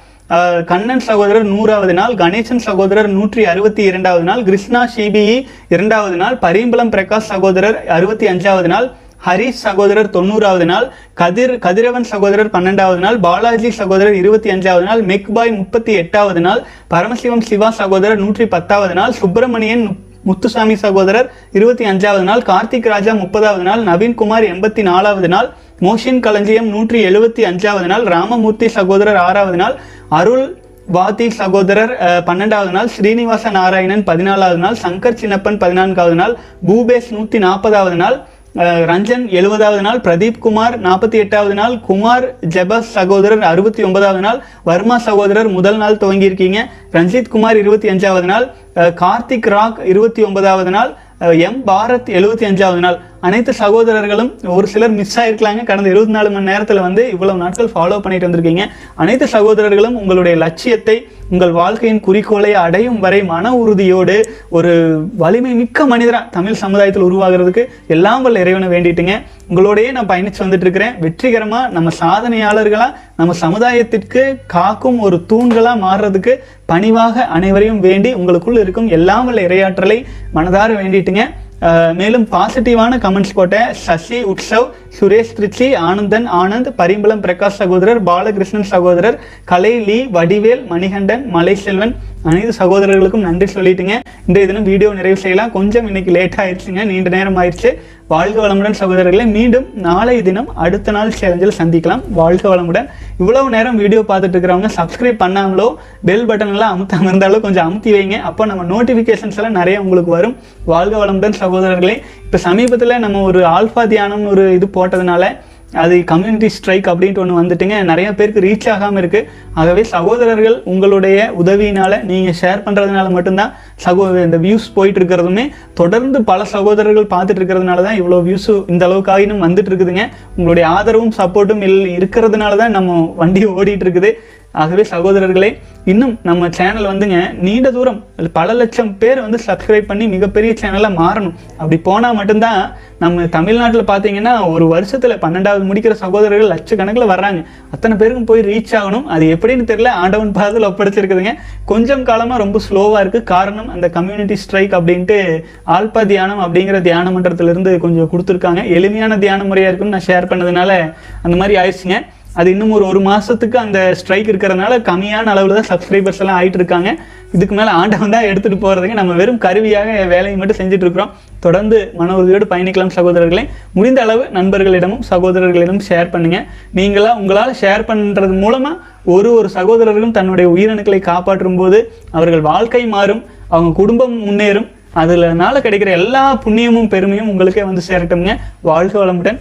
கண்ணன் சகோதரர் நூறாவது நாள் கணேசன் சகோதரர் நூற்றி அறுபத்தி இரண்டாவது நாள் கிருஷ்ணா சிபிஇ இரண்டாவது நாள் பரிம்பலம் பிரகாஷ் சகோதரர் அறுபத்தி அஞ்சாவது நாள் ஹரிஷ் சகோதரர் தொண்ணூறாவது நாள் கதிர் கதிரவன் சகோதரர் பன்னெண்டாவது நாள் பாலாஜி சகோதரர் இருபத்தி அஞ்சாவது நாள் மெக்பாய் முப்பத்தி எட்டாவது நாள் பரமசிவம் சிவா சகோதரர் நூற்றி பத்தாவது நாள் சுப்பிரமணியன் முத்துசாமி சகோதரர் இருபத்தி அஞ்சாவது நாள் கார்த்திக் ராஜா முப்பதாவது நாள் நவீன்குமார் எண்பத்தி நாலாவது நாள் மோஷின் களஞ்சியம் நூற்றி எழுபத்தி அஞ்சாவது நாள் ராமமூர்த்தி சகோதரர் ஆறாவது நாள் அருள் வாதி சகோதரர் பன்னெண்டாவது நாள் ஸ்ரீனிவாச நாராயணன் பதினாலாவது நாள் சங்கர் சின்னப்பன் பதினான்காவது நாள் பூபேஷ் நூற்றி நாற்பதாவது நாள் ரஞ்சன் எழுபதாவது நாள் பிரதீப் குமார் நாற்பத்தி எட்டாவது நாள் குமார் ஜெபஸ் சகோதரர் அறுபத்தி ஒன்பதாவது நாள் வர்மா சகோதரர் முதல் நாள் துவங்கியிருக்கீங்க ரஞ்சித் குமார் இருபத்தி அஞ்சாவது நாள் கார்த்திக் ராக் இருபத்தி ஒன்பதாவது நாள் எம் பாரத் எழுபத்தி அஞ்சாவது நாள். அனைத்து சகோதரர்களும் ஒரு சிலர் மிஸ் ஆயிருக்கலாங்க. கடந்த இருபத்தி நாலு மணி நேரத்தில் வந்து இவ்வளவு நாட்கள் ஃபாலோ பண்ணிட்டு வந்திருக்கீங்க. அனைத்து சகோதரர்களும் உங்களுடைய லட்சியத்தை உங்கள் வாழ்க்கையின் குறிக்கோளை அடையும் வரை மன உறுதியோடு ஒரு வலிமை மிக்க மனிதராக தமிழ் சமுதாயத்தில் உருவாகிறதுக்கு எல்லாம் வல்ல இறைவனை வேண்டிட்டுங்க. உங்களோடையே நான் பயணிச்சு வந்துட்டு இருக்கிறேன் வெற்றிகரமாக நம்ம சாதனையாளர்களாக நம்ம சமுதாயத்திற்கு காக்கும் ஒரு தூண்களாக மாறுறதுக்கு பணிவாக அனைவரையும் வேண்டி உங்களுக்குள் இருக்கும் எல்லாம் வல்ல இரையாற்றலை மனதார வேண்டிட்டுங்க. மேலும் பாசிட்டிவான கமெண்ட்ஸ் போட்ட சசி உற்சவ் சுரேஷ் திருச்சி ஆனந்தன் ஆனந்த் பரிம்பளம் பிரகாஷ் சகோதரர் பாலகிருஷ்ணன் சகோதரர் கலை லீ வடிவேல் மணிகண்டன் மலைசெல்வன் அனைத்து சகோதரர்களுக்கும் நன்றி சொல்லிட்டுங்க. இன்றைய தினம் வீடியோ நிறைவு செய்யலாம். கொஞ்சம் இன்னைக்கு லேட் ஆயிடுச்சுங்க. நீண்ட நேரம் ஆயிடுச்சு. வாழ்க வளமுடன் சகோதரர்களை. மீண்டும் நாளை தினம் அடுத்த நாள் சேலஞ்சில் சந்திக்கலாம். வாழ்க வளமுடன். இவ்வளவு நேரம் வீடியோ பார்த்துட்டு இருக்கிறவங்க சப்ஸ்கிரைப் பண்ணாமலோ பெல் பட்டன் எல்லாம் அமுத்தாம இருந்தாலும் கொஞ்சம் அமுத்தி வைங்க. அப்போ நம்ம நோட்டிஃபிகேஷன்ஸ் எல்லாம் நிறைய உங்களுக்கு வரும். வாழ்க வளமுடன் சகோதரர்களே. இப்போ சமீபத்தில் நம்ம ஒரு ஆல்ஃபா தியானம் ஒரு இது போட்டதுனால அது கம்யூனிட்டி ஸ்ட்ரைக் அப்படின்ட்டு ஒன்று வந்துட்டுங்க. நிறைய பேருக்கு ரீச் ஆகாமல் இருக்குது ஆகவே சகோதரர்கள் உங்களுடைய உதவியினால் நீங்கள் ஷேர் பண்ணுறதுனால மட்டும்தான் சகோ இந்த வியூஸ் போயிட்டு இருக்கிறதுமே. தொடர்ந்து பல சகோதரர்கள் பார்த்துட்டு இருக்கிறதுனால தான் இவ்வளோ வியூஸு இந்த அளவுக்கு ஆகினும் வந்துட்டு இருக்குதுங்க. உங்களுடைய ஆதரவும் சப்போர்ட்டும் இல் இருக்கிறதுனால தான் நம்ம வண்டி ஓடிட்டு இருக்குது. ஆகவே சகோதரர்களே இன்னும் நம்ம சேனல் வந்துங்க நீண்ட தூரம் பல லட்சம் பேர் வந்து சப்ஸ்கிரைப் பண்ணி மிகப்பெரிய சேனலாக மாறணும். அப்படி போனால் மட்டும்தான் நம்ம தமிழ்நாட்டில் பார்த்தீங்கன்னா ஒரு வருஷத்தில் பன்னெண்டாவது முடிக்கிற சகோதரர்கள் லட்சக்கணக்கில் வர்றாங்க. அத்தனை பேருக்கும் போய் ரீச் ஆகணும். அது எப்படின்னு தெரியல ஆண்டவன் பாதத்தில் ஒப்படைச்சிருக்குதுங்க. கொஞ்சம் காலமாக ரொம்ப ஸ்லோவாக இருக்குது காரணம் அந்த கம்யூனிட்டி ஸ்ட்ரைக் அப்படின்ட்டு ஆல்பா தியானம் அப்படிங்கிற தியான மன்றத்திலிருந்து கொஞ்சம் கொடுத்துருக்காங்க. எளிமையான தியான முறையாக இருக்குன்னு நான் ஷேர் பண்ணதுனால அந்த மாதிரி ஆயிடுச்சுங்க. அது இன்னும் ஒரு ஒரு மாசத்துக்கு அந்த ஸ்ட்ரைக் இருக்கிறதுனால கம்மியான அளவில் தான் சப்ஸ்கிரைபர்ஸ் எல்லாம் ஆயிட்டு இருக்காங்க. இதுக்கு மேலே ஆண்டவன் தான் எடுத்துகிட்டு போகிறதுக்கு நம்ம வெறும் கருவியாக வேலையை மட்டும் செஞ்சுட்டு இருக்கிறோம். தொடர்ந்து மன உறுதியோடு பயணிக்கலாம் சகோதரர்களே. முடிந்த அளவு நண்பர்களிடமும் சகோதரர்களிடமும் ஷேர் பண்ணுங்க. நீங்களா உங்களால் ஷேர் பண்ணுறது மூலமா ஒரு ஒரு சகோதரர்களும் தன்னுடைய உயிரணுக்களை காப்பாற்றும் போது அவர்கள் வாழ்க்கை மாறும் அவங்க குடும்பம் முன்னேறும். அதுலனால கிடைக்கிற எல்லா புண்ணியமும் பெருமையும் உங்களுக்கே வந்து சேரட்டும்ங்க. வாழ்க வளமுடன்.